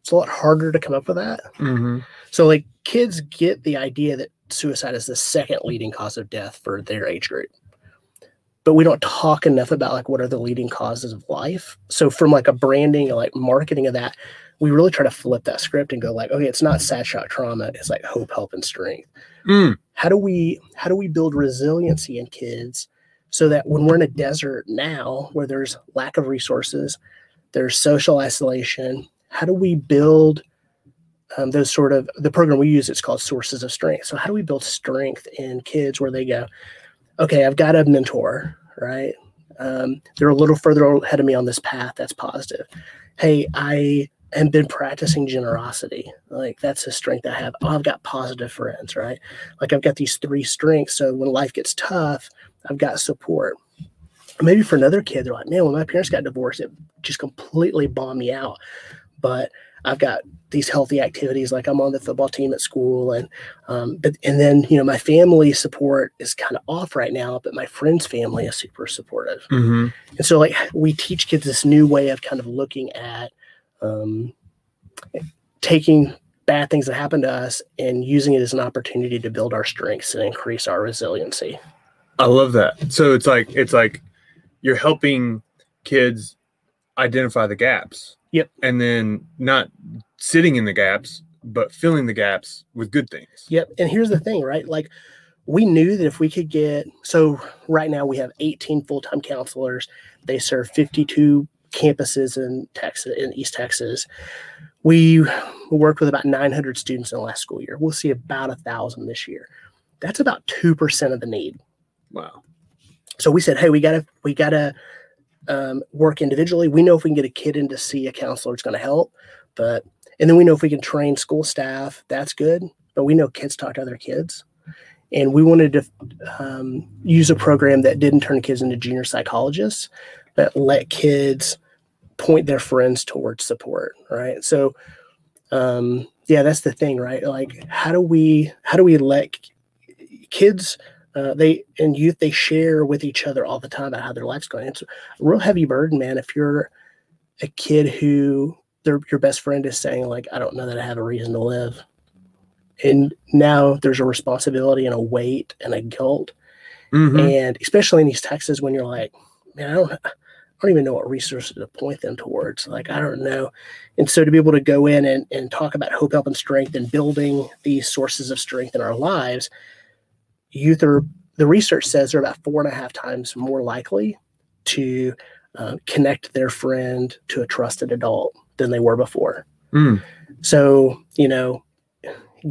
It's a lot harder to come up with that. hmm So, like, kids get the idea that suicide is the second leading cause of death for their age group. But we don't talk enough about like what are the leading causes of life. So, from like a branding, and like marketing of that, we really try to flip that script and go like, okay, it's not sad shock trauma. It's like hope, help, and strength. Mm. How do we how do we build resiliency in kids so that when we're in a desert now where there's lack of resources, there's social isolation, how do we build um, those sort of the program we use it's called sources of strength. So how do we build strength in kids where they go okay i've got a mentor right? Um, they're a little further ahead of me on this path that's positive. Hey i have been practicing generosity. Like that's a strength i have. Oh i've got positive friends right? Like i've got these three strengths so when life gets tough i've got support. Maybe for another kid they're like man when my parents got divorced it just completely bombed me out. But I've got these healthy activities, like I'm on the football team at school, and um, but and then you know my family support is kind of off right now, but my friend's family is super supportive, hmm and so like we teach kids this new way of kind of looking at um, taking bad things that happen to us and using it as an opportunity to build our strengths and increase our resiliency. I love that. So it's like it's like you're helping kids identify the gaps. Yep. And then not sitting in the gaps, but filling the gaps with good things. Yep. And here's the thing, right? Like we knew that if we could get so right now we have 18 full-time counselors. They serve 52 campuses in Texas in East Texas. We worked with about 900 students in the last school year. We'll see about a thousand this year. That's about two percent of the need. Wow. So we said, hey, we gotta we gotta um, work individually. We know if we can get a kid in to see a counselor, it's going to help. But and then we know if we can train school staff, that's good. But we know kids talk to other kids, and we wanted to um, use a program that didn't turn kids into junior psychologists, but let kids point their friends towards support. Right. So, um, yeah, that's the thing, right? Like, how do we how do we let kids uh, they and youth they share with each other all the time about how their life's going. It's a real heavy burden, man. If you're a kid who their your best friend is saying like, "I don't know that I have a reason to live," and now there's a responsibility and a weight and a guilt, Mhm. and especially in East Texas when you're like, "Man, I don't." I don't even know what resources to point them towards. Like, I don't know. And so to be able to go in and, and talk about hope, help, and strength and building these sources of strength in our lives, youth are the research says they're about four and a half times more likely to uh, connect their friend to a trusted adult than they were before. Mm. So, you know,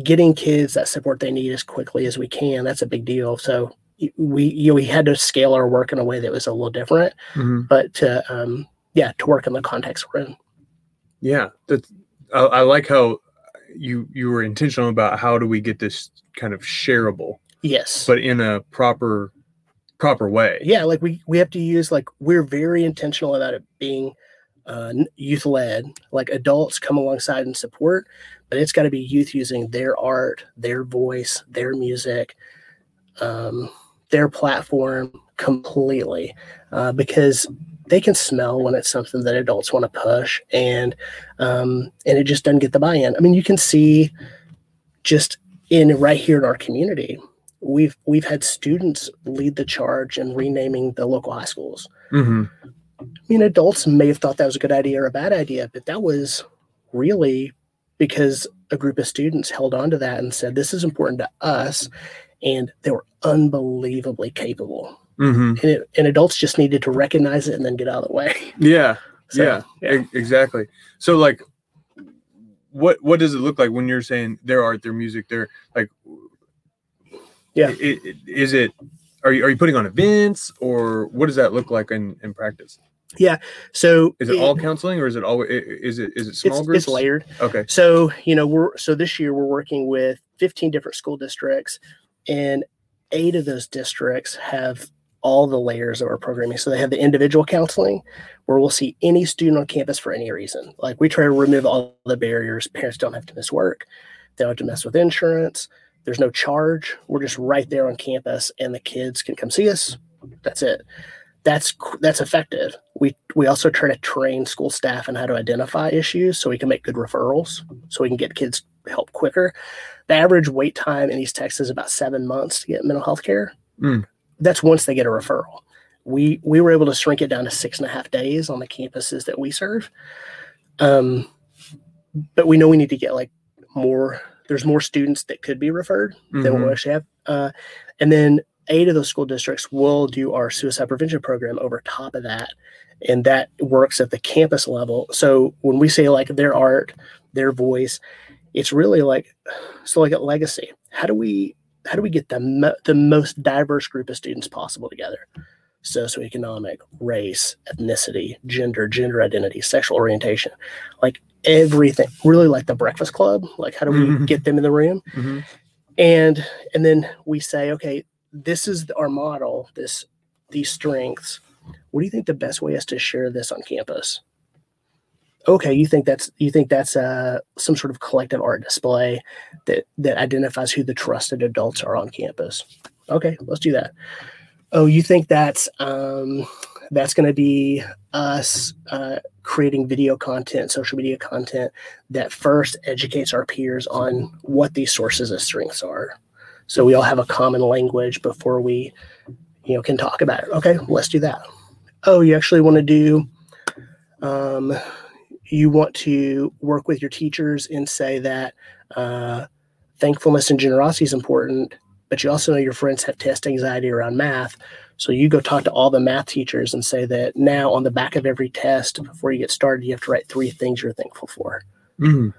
getting kids that support they need as quickly as we can, that's a big deal. So we you know, we had to scale our work in a way that was a little different, Mhm. but to um yeah, to work in the context we're in. Yeah. That's I, I like how you you were intentional about how do we get this kind of shareable, Yes. but in a proper proper way. yeah like we we have to use like we're very intentional about it being uh, youth led like adults come alongside and support but it's got to be youth using their art their voice their music um, their platform completely uh, because they can smell when it's something that adults want to push and um, and it just doesn't get the buy-in i mean you can see just in right here in our community we've we've had students lead the charge in renaming the local high schools. hmm I mean, adults may have thought that was a good idea or a bad idea, but that was really because a group of students held on to that and said, This is important to us. And they were unbelievably capable. hmm And, it, and adults just needed to recognize it and then get out of the way. Yeah. So, yeah. yeah. e- exactly. So like what what does it look like when you're saying their art, their music, their like Yeah. i- i- is it are you are you putting on events or what does that look like in, in practice? Yeah. So Is it all counseling or is it all is it is it small it's, groups? it's layered. Okay. So, you know, we're so this year we're working with 15 different school districts, and eight of those districts have all the layers of our programming. So they have the individual counseling, where we'll see any student on campus for any reason. Like we try to remove all the barriers. Parents don't have to miss work, they don't have to mess with insurance. There's no charge. We're just right there on campus, and the kids can come see us. That's it. That's that's effective. We we also try to train school staff on how to identify issues, so we can make good referrals, so we can get kids help quicker. The average wait time in East Texas is about seven months to get mental health care. Mm. That's once they get a referral. We we were able to shrink it down to six and a half days on the campuses that we serve. Um, but we know we need to get like more. There's more students that could be referred than what Mhm. we actually have. Uh, and then eight of those school districts will do our suicide prevention program over top of that. And that works at the campus level. So when we say like their art, their voice, it's really like so like at legacy. How do we how do we get the mo- the most diverse group of students possible together? Socioeconomic, race, ethnicity, gender, gender identity, sexual orientation, like everything. Really like the Breakfast Club. Like how do we Mhm. get them in the room? Mhm. and and then we say okay this is our model this these strengths what do you think the best way is to share this on campus okay you think that's you think that's uh, some sort of collective art display that that identifies who the trusted adults are on campus okay let's do that oh you think that's um that's going to be us uh, creating video content social media content that first educates our peers on what these sources of strengths are. So we all have a common language before we, you know, can talk about it. Okay, let's do that. Oh, you actually want to do, um, you want to work with your teachers and say that uh, thankfulness and generosity is important, but you also know your friends have test anxiety around math. So you go talk to all the math teachers and say that now on the back of every test before you get started, you have to write three things you're thankful for. Mhm.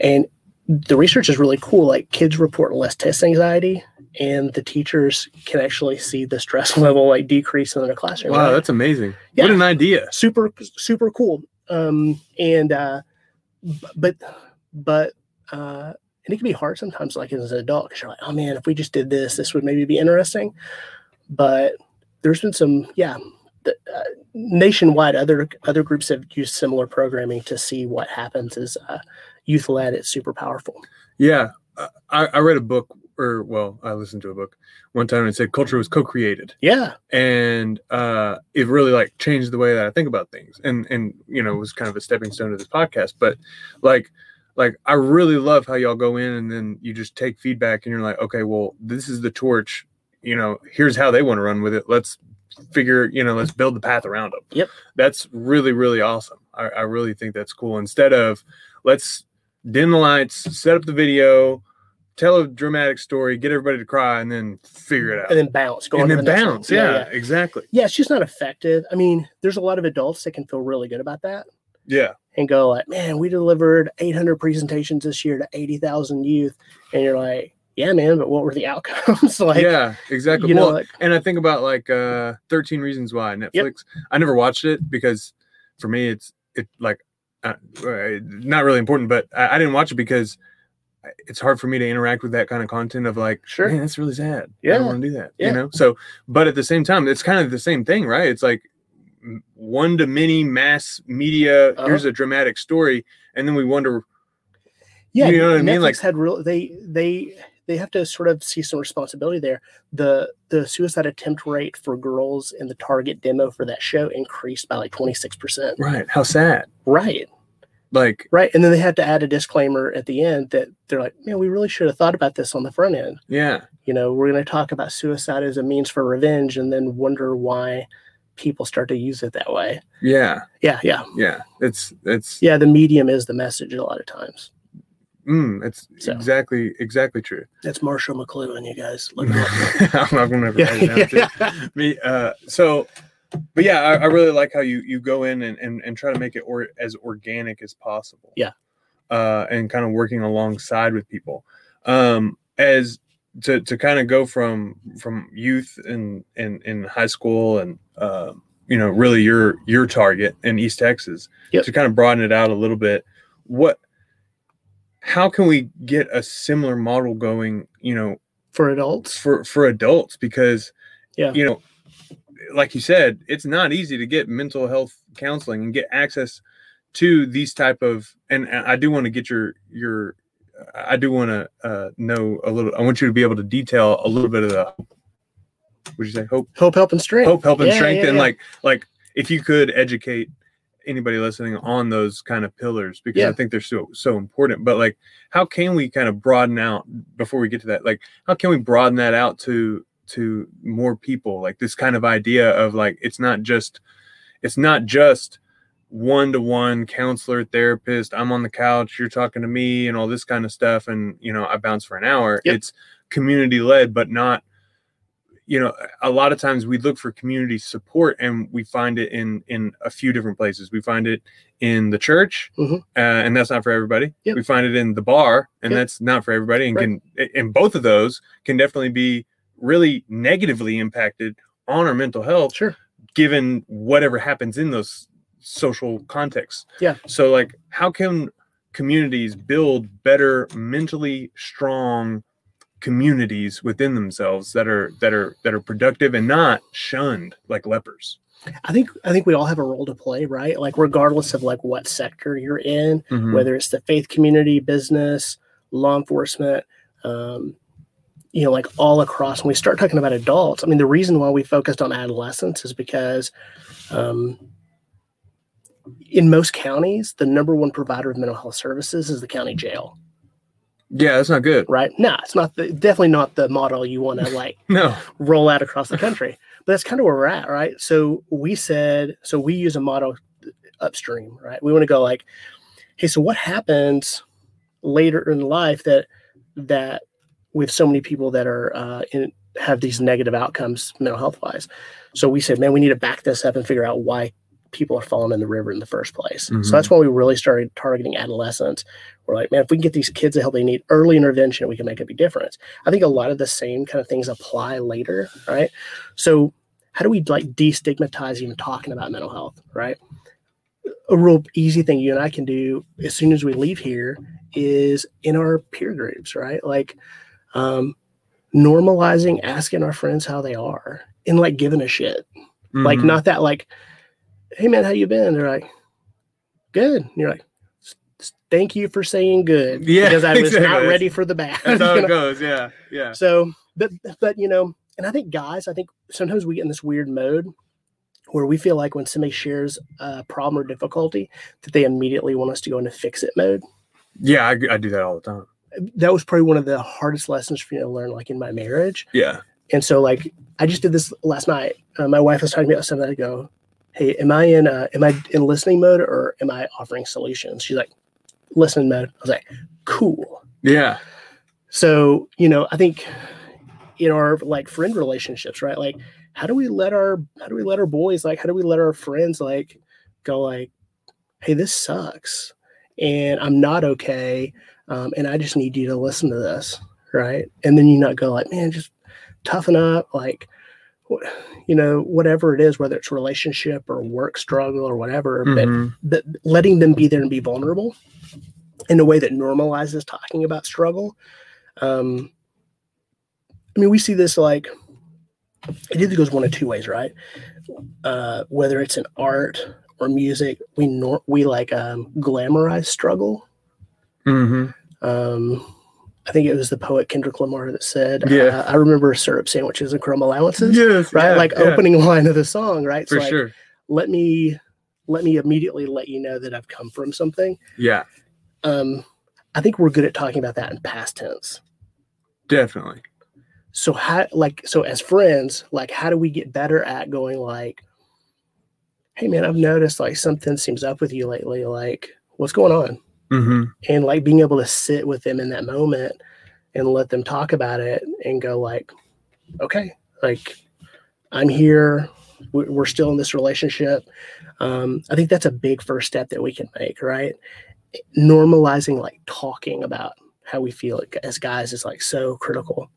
And the research is really cool. Like kids report less test anxiety, and the teachers can actually see the stress level like decrease in their classroom. Wow, right? that's amazing. Yeah. What an idea. super super cool. Um, and uh, but but uh, and it can be hard sometimes, like as an adult, because you're like, oh man, if we just did this, this would maybe be interesting. But there's been some, yeah. The, uh, nationwide, other other groups have used similar programming to see what happens as uh, youth led. It's super powerful. Yeah. I, I read a book or well, I listened to a book one time and it said culture was co-created. Yeah, and uh, it really like changed the way that I think about things, and and you know it was kind of a stepping stone to this podcast. But like, like I really love how y'all go in and then you just take feedback and you're like, okay, well this is the torch, you know, here's how they want to run with it. Let's figure, you know, let's build the path around them. Yep. that's really really awesome. I, I really think that's cool. Instead of let's dim the lights, set up the video. Tell a dramatic story, get everybody to cry, and then figure it out and then bounce, go and then the next one. bounce. Yeah, exactly. yeah, it's just not effective. I mean, there's a lot of adults that can feel really good about that. Yeah, and go like, man, we delivered 800 presentations this year to 80,000 youth, and you're like, yeah, man, but what were the outcomes? like, yeah, exactly. you know, like, and I think about like uh 13 Reasons Why Netflix. I never watched it because for me it's it like uh, uh, not really important, but I, I didn't watch it because it's hard for me to interact with that kind of content of like, Sure. man, that's really sad. Yeah, I don't want to do that. Yeah. You know. So, but at the same time, it's kind of the same thing, right? It's like one to many mass media. Uh-huh. Here's a dramatic story, and then we wonder yeah, You know what I mean? Like- had real they they they have to sort of see some responsibility there. The the suicide attempt rate for girls in the target demo for that show increased by like 26%. right how sad. Right. Like Right. And then they had to add a disclaimer at the end that they're like, man, we really should have thought about this on the front end. yeah, You know, we're going to talk about suicide as a means for revenge and then wonder why people start to use it that way. yeah, Yeah. Yeah. yeah. It's it's Yeah. The medium is the message a lot of times. Mm, it's So. exactly exactly true. That's Marshall McLuhan, you guys. Look. I'm not gonna ever write it down. Me, uh, so, but yeah, I, I really like how you you go in and, and, and try to make it or as organic as possible. Yeah. Uh, and kind of working alongside with people, um, as to to kind of go from from youth and in, in high school and uh, you know really your your target in East Texas Yep. to kind of broaden it out a little bit. What? How can we get a similar model going? You know, For adults. for for adults because Yeah. you know like you said it's not easy to get mental health counseling and get access to these type of and i do want to get your your i do want to uh know a little i want you to be able to detail a little bit of the would you say hope Hope, help, and strength. hope help and Yeah, strength yeah, and yeah. like like if you could educate anybody listening on those kind of pillars because i think they're so so important but like how can we kind of broaden out before we get to that like how can we broaden that out to to more people like this kind of idea of like it's not just it's not just one-to-one counselor therapist i'm on the couch you're talking to me and all this kind of stuff and you know i bounce for an hour Yep. it's community led but not you know a lot of times we look for community support and we find it in in a few different places we find it in the church Mhm. uh, and that's not for everybody Yep. we find it in the bar and Yep. that's not for everybody and Right. can and both of those can definitely be really negatively impacted on our mental health Sure. given whatever happens in those social contexts Yeah. so like how can communities build better mentally strong communities within themselves that are that are that are productive and not shunned like lepers I think I think we all have a role to play, right? Like regardless of like what sector you're in, Mm-hmm. whether it's the faith community, business, law enforcement, um, you know, like all across. When we start talking about adults, I mean, the reason why we focused on adolescents is because um, in most counties, the number one provider of mental health services is the county jail, yeah that's not good right? No, it's not the, definitely not the model you want to like no roll out across the country. But that's kind of where we're at, right? So we said, so we use a model upstream, right? We want to go like, hey, so what happens later in life that that with so many people that are uh, in have these negative outcomes mental health wise? So we said, man, we need to back this up and figure out why people are falling in the river in the first place. Mhm. So that's why we really started targeting adolescents. We're like, man, if we can get these kids the help they need, early intervention, we can make a big difference. I think a lot of the same kind of things apply later, right? So how do we like destigmatize even talking about mental health, right? A real easy thing you and I can do as soon as we leave here is in our peer groups, right? Like um normalizing asking our friends how they are and like giving a shit. Like Mhm. not that like, hey man, how you been? They're like, good. And you're like, "S- s- thank you for saying good. Yeah, Because I was exactly. not ready for the bad. that's how it know? goes yeah yeah So, but but you know, and I think guys, I think sometimes we get in this weird mode where we feel like when somebody shares a problem or difficulty, that they immediately want us to go into fix it mode. yeah I, I do that all the time That was probably one of the hardest lessons for me to learn, like in my marriage. yeah And so, like, I just did this last night. Uh, my wife was talking about something. I go, "Hey, am I in uh, am I in listening mode or am I offering solutions?" She's like, "Listening mode." I was like, "Cool." yeah So, you know, I think in our like friend relationships, right? Like, how do we let our how do we let our boys like how do we let our friends like go like, hey, this sucks, and I'm not okay, um, and I just need you to listen to this, right? And then you not go like, man, just toughen up, like. You know, whatever it is, whether it's relationship or work struggle or whatever, but Mhm. but letting them be there and be vulnerable in a way that normalizes talking about struggle. Um, I mean, we see this like it either goes one of two ways, right? Uh, whether it's in art or music, we nor- we like um, glamorize struggle. Mhm. Um, I think it was the poet Kendrick Lamar that said, Yeah. uh, "I remember syrup sandwiches and crumb allowances." yes Right, yeah, like yeah, opening line of the song, right? for so like, sure let me let me immediately let you know that I've come from something. yeah um, I think we're good at talking about that in past tense. definitely So how like so as friends, like how do we get better at going like, hey man, I've noticed like something seems up with you lately. Like, what's going on? hmm and like being able to sit with them in that moment and let them talk about it and go like okay like i'm here we- we're still in this relationship um, i think that's a big first step that we can make right normalizing like talking about how we feel as guys is like so critical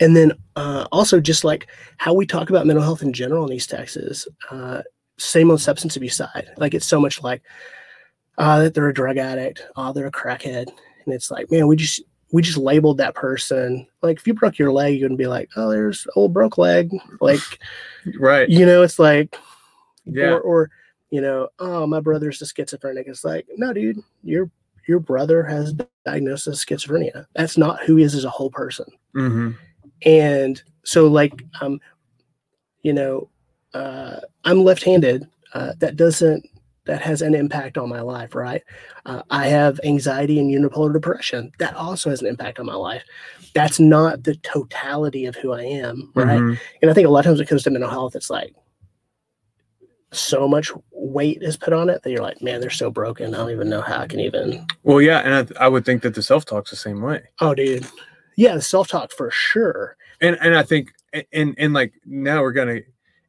and then uh, also just like how we talk about mental health in general in east texas uh, same on substance abuse side like it's so much like uh, that they're a drug addict, oh, they're a crackhead. And it's like, man, we just we just labeled that person. Like if you broke your leg, you wouldn't be like, oh, there's old broke leg. Like, Right. you know, it's like Yeah. or, or you know, oh, my brother's a schizophrenic. It's like, no, dude, your your brother has diagnosed as schizophrenia. That's not who he is as a whole person hmm and so like um you know uh i'm left-handed. Uh that doesn't that has an impact on my life right? Uh, i have anxiety and unipolar depression. That also has an impact on my life. That's not the totality of who i am right? Mhm. and i think a lot of times when it comes to mental health it's like so much weight is put on it that you're like man they're so broken. I don't even know how i can even Well, yeah, and I, th- I would think that the self talk's the same way. oh dude. Yeah the self-talk for sure. And and I think and and like now we're gonna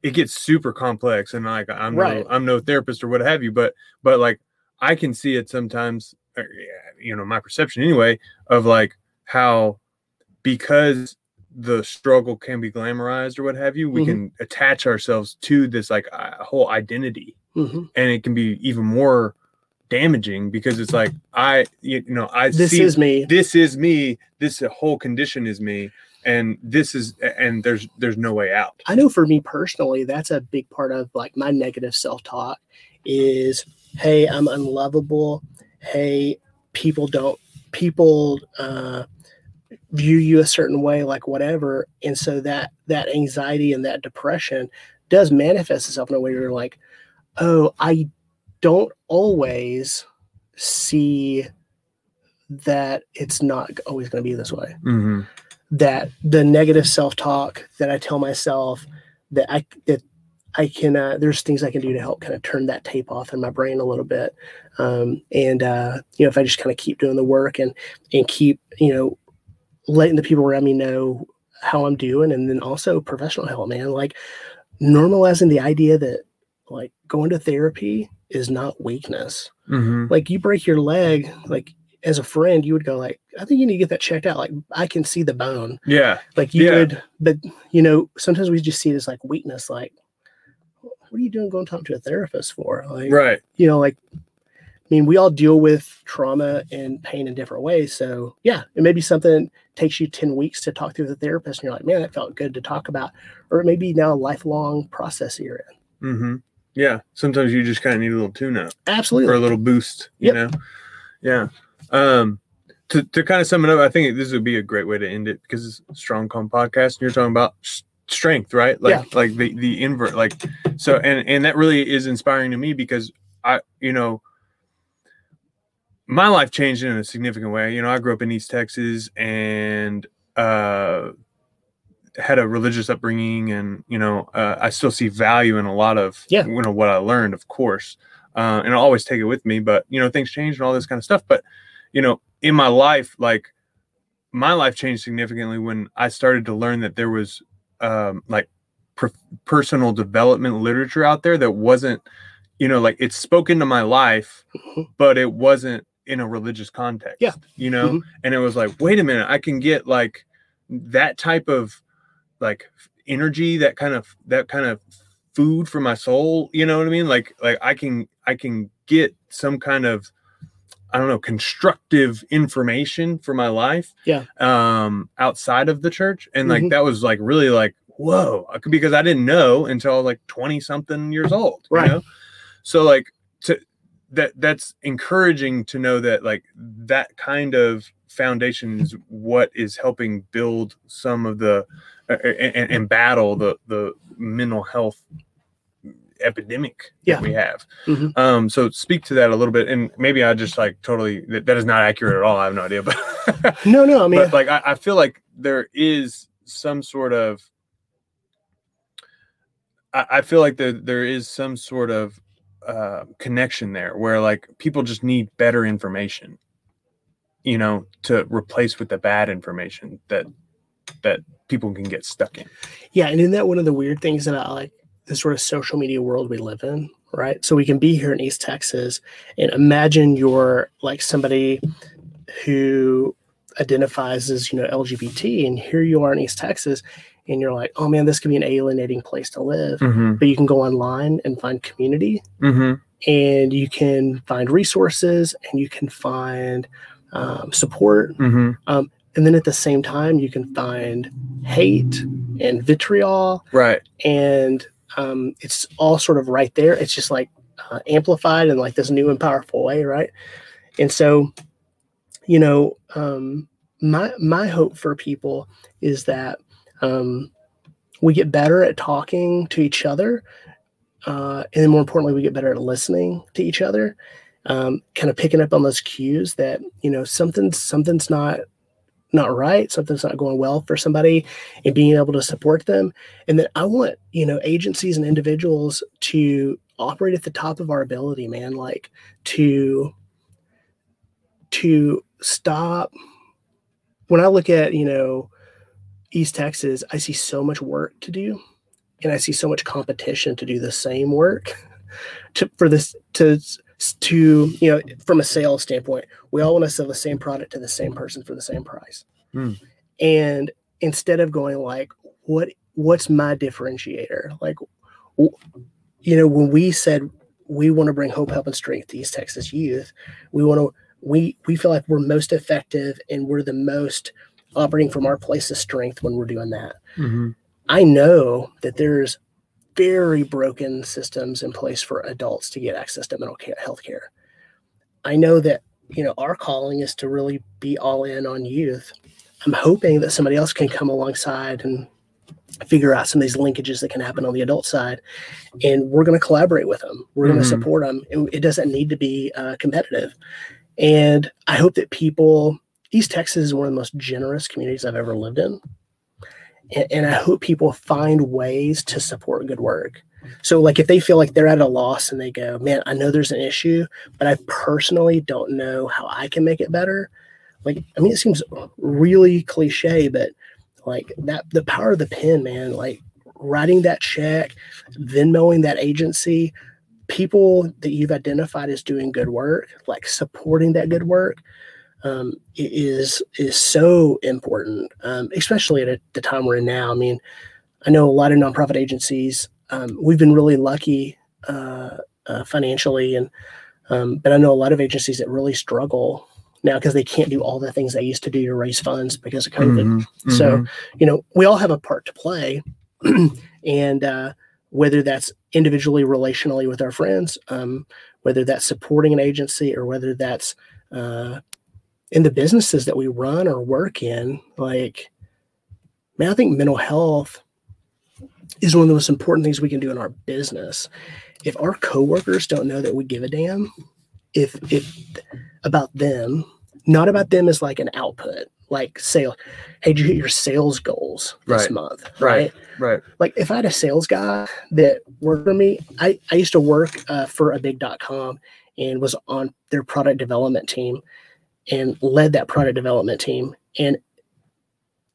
it gets super complex and like I'm Right. no I'm no therapist or what have you, but but like I can see it sometimes, you know, my perception anyway of like how because the struggle can be glamorized or what have you, we Mhm. can attach ourselves to this like uh, whole identity, Mhm. and it can be even more damaging because it's like I you know I this see is me this is me this whole condition is me and this is and there's there's no way out I know for me personally, that's a big part of like my negative self talk is, hey, I'm unlovable. Hey, people don't, people uh, view you a certain way, like whatever. And so that, that anxiety and that depression does manifest itself in a way where you're like, oh, I don't always see that it's not always going to be this way mm-hmm. That the negative self-talk that I tell myself that I that I can uh, there's things I can do to help kind of turn that tape off in my brain a little bit. Um, and uh, you know, if I just kind of keep doing the work and and keep you know letting the people around me know how I'm doing, and then also professional help, man, like normalizing the idea that like going to therapy is not weakness Mm-hmm. like you break your leg like as a friend you would go like i think you need to get that checked out. Like i can see the bone. Yeah. Like you Yeah. would but you know sometimes we just see it as like weakness like what are you doing going to talk to a therapist for? Like right. you know like i mean we all deal with trauma and pain in different ways. So yeah it may be something that takes you 10 weeks to talk through a therapist and you're like man that felt good to talk about. Or it may be now a lifelong process you're in. Mm-hmm. yeah. Sometimes you just kind of need a little tune up absolutely. Or a little boost you Yep. know? Yeah um to, to kind of sum it up i think this would be a great way to end it because it's a strong calm podcast and you're talking about s- strength right like Yeah. like the the invert like so and and that really is inspiring to me because i you know my life changed in a significant way you know i grew up in east texas and uh had a religious upbringing and you know uh, i still see value in a lot of Yeah. you know what i learned of course uh, and i always take it with me but you know things change and all this kind of stuff but you know in my life like my life changed significantly when i started to learn that there was um like per- personal development literature out there that wasn't you know like it spoke into my life Mhm. but it wasn't in a religious context Yeah. you know Mhm. and it was like wait a minute i can get like that type of like energy that kind of that kind of food for my soul you know what i mean like like i can i can get some kind of i don't know constructive information for my life Yeah. um outside of the church and like Mhm. that was like really like whoa because i didn't know until I was like 20 something years old you Right. know? so like to that that's encouraging to know that like that kind of foundation is what is helping build some of the uh, and, and battle the the mental health epidemic Yeah. that we have Mhm. um so speak to that a little bit and maybe i just like totally that, that is not accurate at all i have no idea but no no i mean but like I, I feel like there is some sort of I, I feel like there there is some sort of uh, connection there where like people just need better information you know to replace with the bad information that that people can get stuck in Yeah, and isn't that one of the weird things that I like the sort of social media world we live in, right? So we can be here in East Texas and imagine you're like somebody who identifies as, you know, LGBT, and here you are in East Texas, and you're like, oh man, this could be an alienating place to live. mm-hmm. But you can go online and find community Mm-hmm. and you can find resources and you can find um, support Mm-hmm. and then at the same time you can find hate and vitriol right and um, it's all sort of right there. It's just like uh, amplified in like this new and powerful way right? And so you know um, my my hope for people is that um, we get better at talking to each other uh, and then more importantly we get better at listening to each other um, kind of picking up on those cues that you know something's something's not not right something's not going well for somebody and being able to support them. And then i want you know agencies and individuals to operate at the top of our ability man like to to stop. When i look at you know east texas i see so much work to do and i see so much competition to do the same work to for this to to you know from a sales standpoint we all want to sell the same product to the same person for the same price Hmm. and instead of going like what what's my differentiator like you know when we said we want to bring hope help and strength to east texas youth we want to we we feel like we're most effective and we're the most operating from our place of strength when we're doing that Mm-hmm. I know that there's very broken systems in place for adults to get access to mental health care. I know that, you know, our calling is to really be all in on youth. I'm hoping that somebody else can come alongside and figure out some of these linkages that can happen on the adult side. And we're going to collaborate with them. We're going Mhm. to support them. It, it doesn't need to be uh, competitive. And I hope that people, East Texas is one of the most generous communities I've ever lived in and, and I hope people find ways to support good work. So, like, if they feel like they're at a loss and they go, "Man, I know there's an issue, but I personally don't know how I can make it better." Like, I mean, it seems really cliche, but like that, the power of the pen, man. Like writing that check, Venmoing that agency, people that you've identified as doing good work, like supporting that good work um, is is so important, um, especially at a, the time we're in now. I mean, I know a lot of nonprofit agencies. Um, we've been really lucky uh, uh, financially, and um, but I know a lot of agencies that really struggle now because they can't do all the things they used to do to raise funds because of COVID. Mm-hmm. So, you know, we all have a part to play. and uh, whether that's individually, relationally with our friends, um, whether that's supporting an agency or whether that's uh, in the businesses that we run or work in, like, man, I think mental health is one of the most important things we can do in our business. If our coworkers don't know that we give a damn, if if about them, not about them as like an output, like sale. Hey, did you hit your sales goals this Right. month? Right. right right, Like if I had a sales guy that worked for me, I, I used to work uh, for a big dot com and was on their product development team and led that product development team. And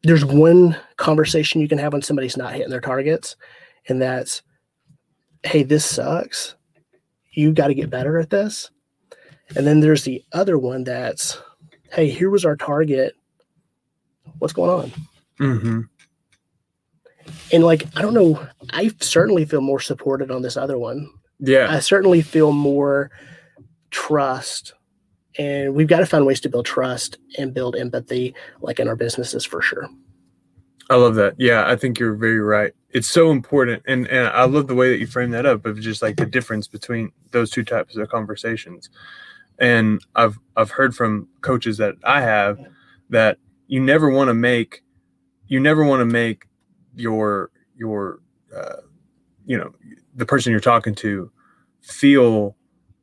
there's one conversation you can have when somebody's not hitting their targets, and that's, hey, this sucks. You got to get better at this. And then there's the other one that's, hey, here was our target. What's going on? mm-hmm. And like, I don't know, I certainly feel more supported on this other one. yeah I certainly feel more trust. And we've got to find ways to build trust and build empathy, like in our businesses for sure. I love that. Yeah, I think you're very right. It's so important, and and I love the way that you frame that up of just like the difference between those two types of conversations. And I've I've heard from coaches that I have that you never want to make you never want to make your your uh, you know the person you're talking to feel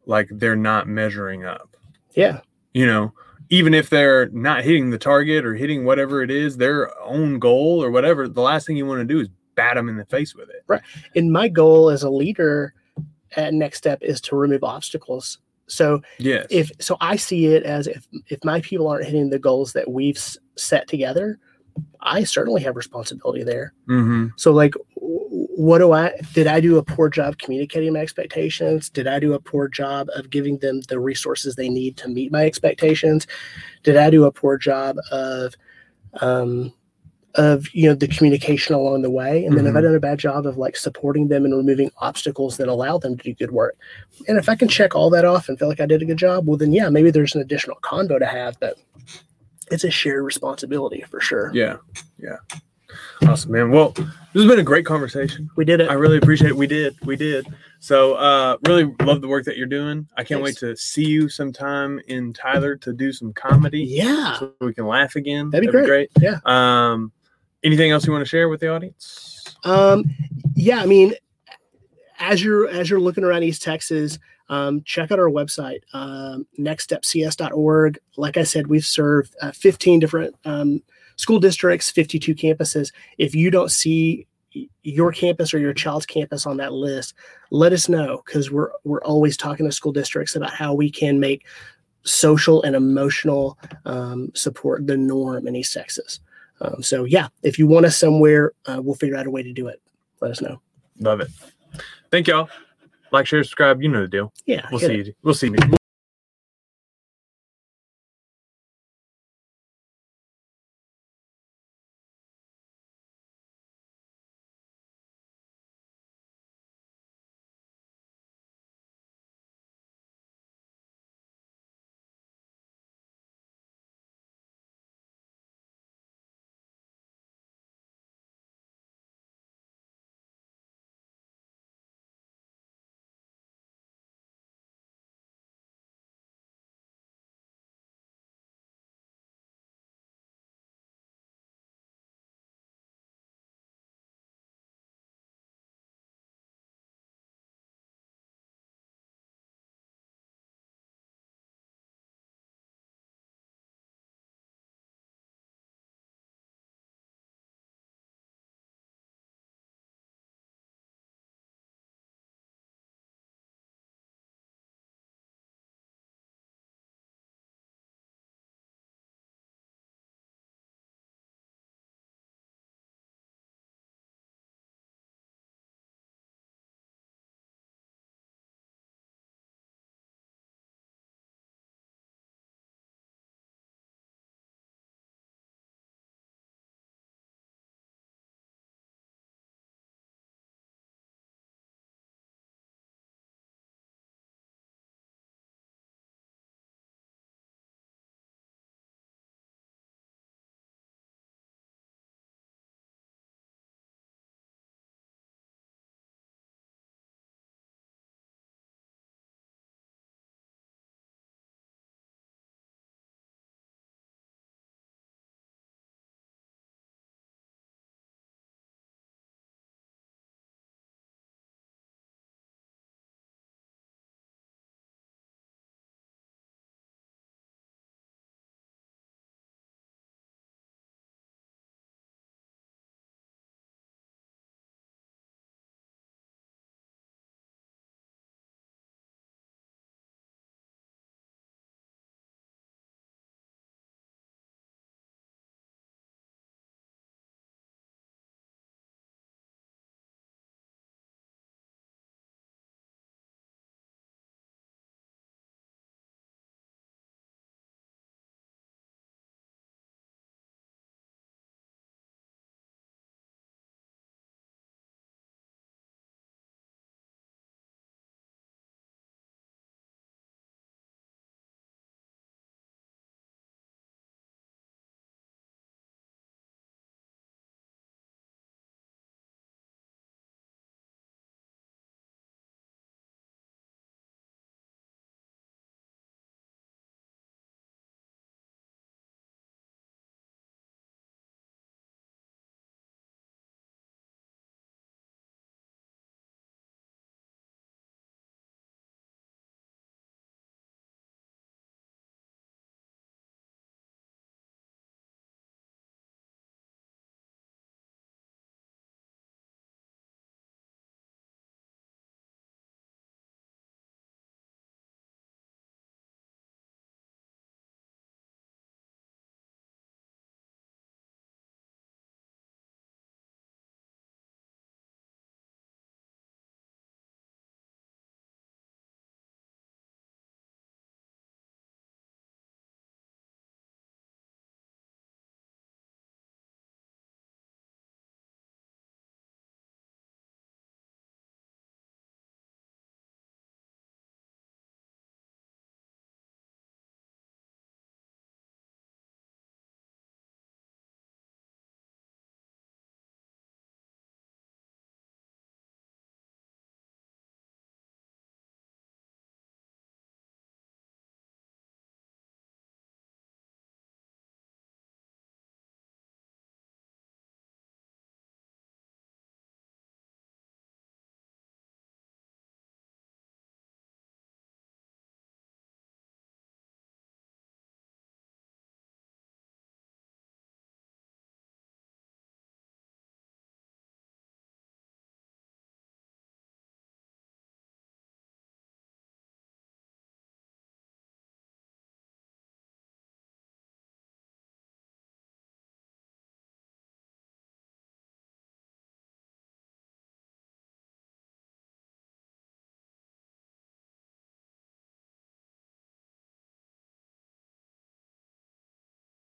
like they're not measuring up Yeah. you know even if they're not hitting the target or hitting whatever it is their own goal or whatever the last thing you want to do is bat them in the face with it Right. And my goal as a leader, at next step is to remove obstacles so Yes. if so i see it as if if my people aren't hitting the goals that we've s- set together i certainly have responsibility there mm-hmm. so like what do i did i do a poor job communicating my expectations? Did i do a poor job of giving them the resources they need to meet my expectations? Did i do a poor job of um of you know the communication along the way? And then have i done a bad job of like supporting them and removing obstacles that allow them to do good work? And if i can check all that off and feel like i did a good job well then yeah maybe there's an additional convo to have but it's a shared responsibility for sure. Yeah. Yeah. Awesome, man. Well, this has been a great conversation. we did it I really appreciate it. We did. We did. So uh really love the work that you're doing. I can't wait to see you sometime in Tyler to do some comedy. yeah So we can laugh again. That'd be great. Yeah. Um anything else you want to share with the audience? Um, yeah, I mean, as you're as you're looking around East Texas, um, check out our website, um, nextstepcs.org. Like I said, we've served uh, 15 different um, school districts, 52 campuses. If you don't see your campus or your child's campus on that list, let us know because we're we're always talking to school districts about how we can make social and emotional um, support the norm in East Texas. Um, so yeah, if you want us somewhere, uh, we'll figure out a way to do it. Let us know. Love it. Thank y'all. Like, share, subscribe. You know the deal. Yeah. We'll see it. you. We'll see you.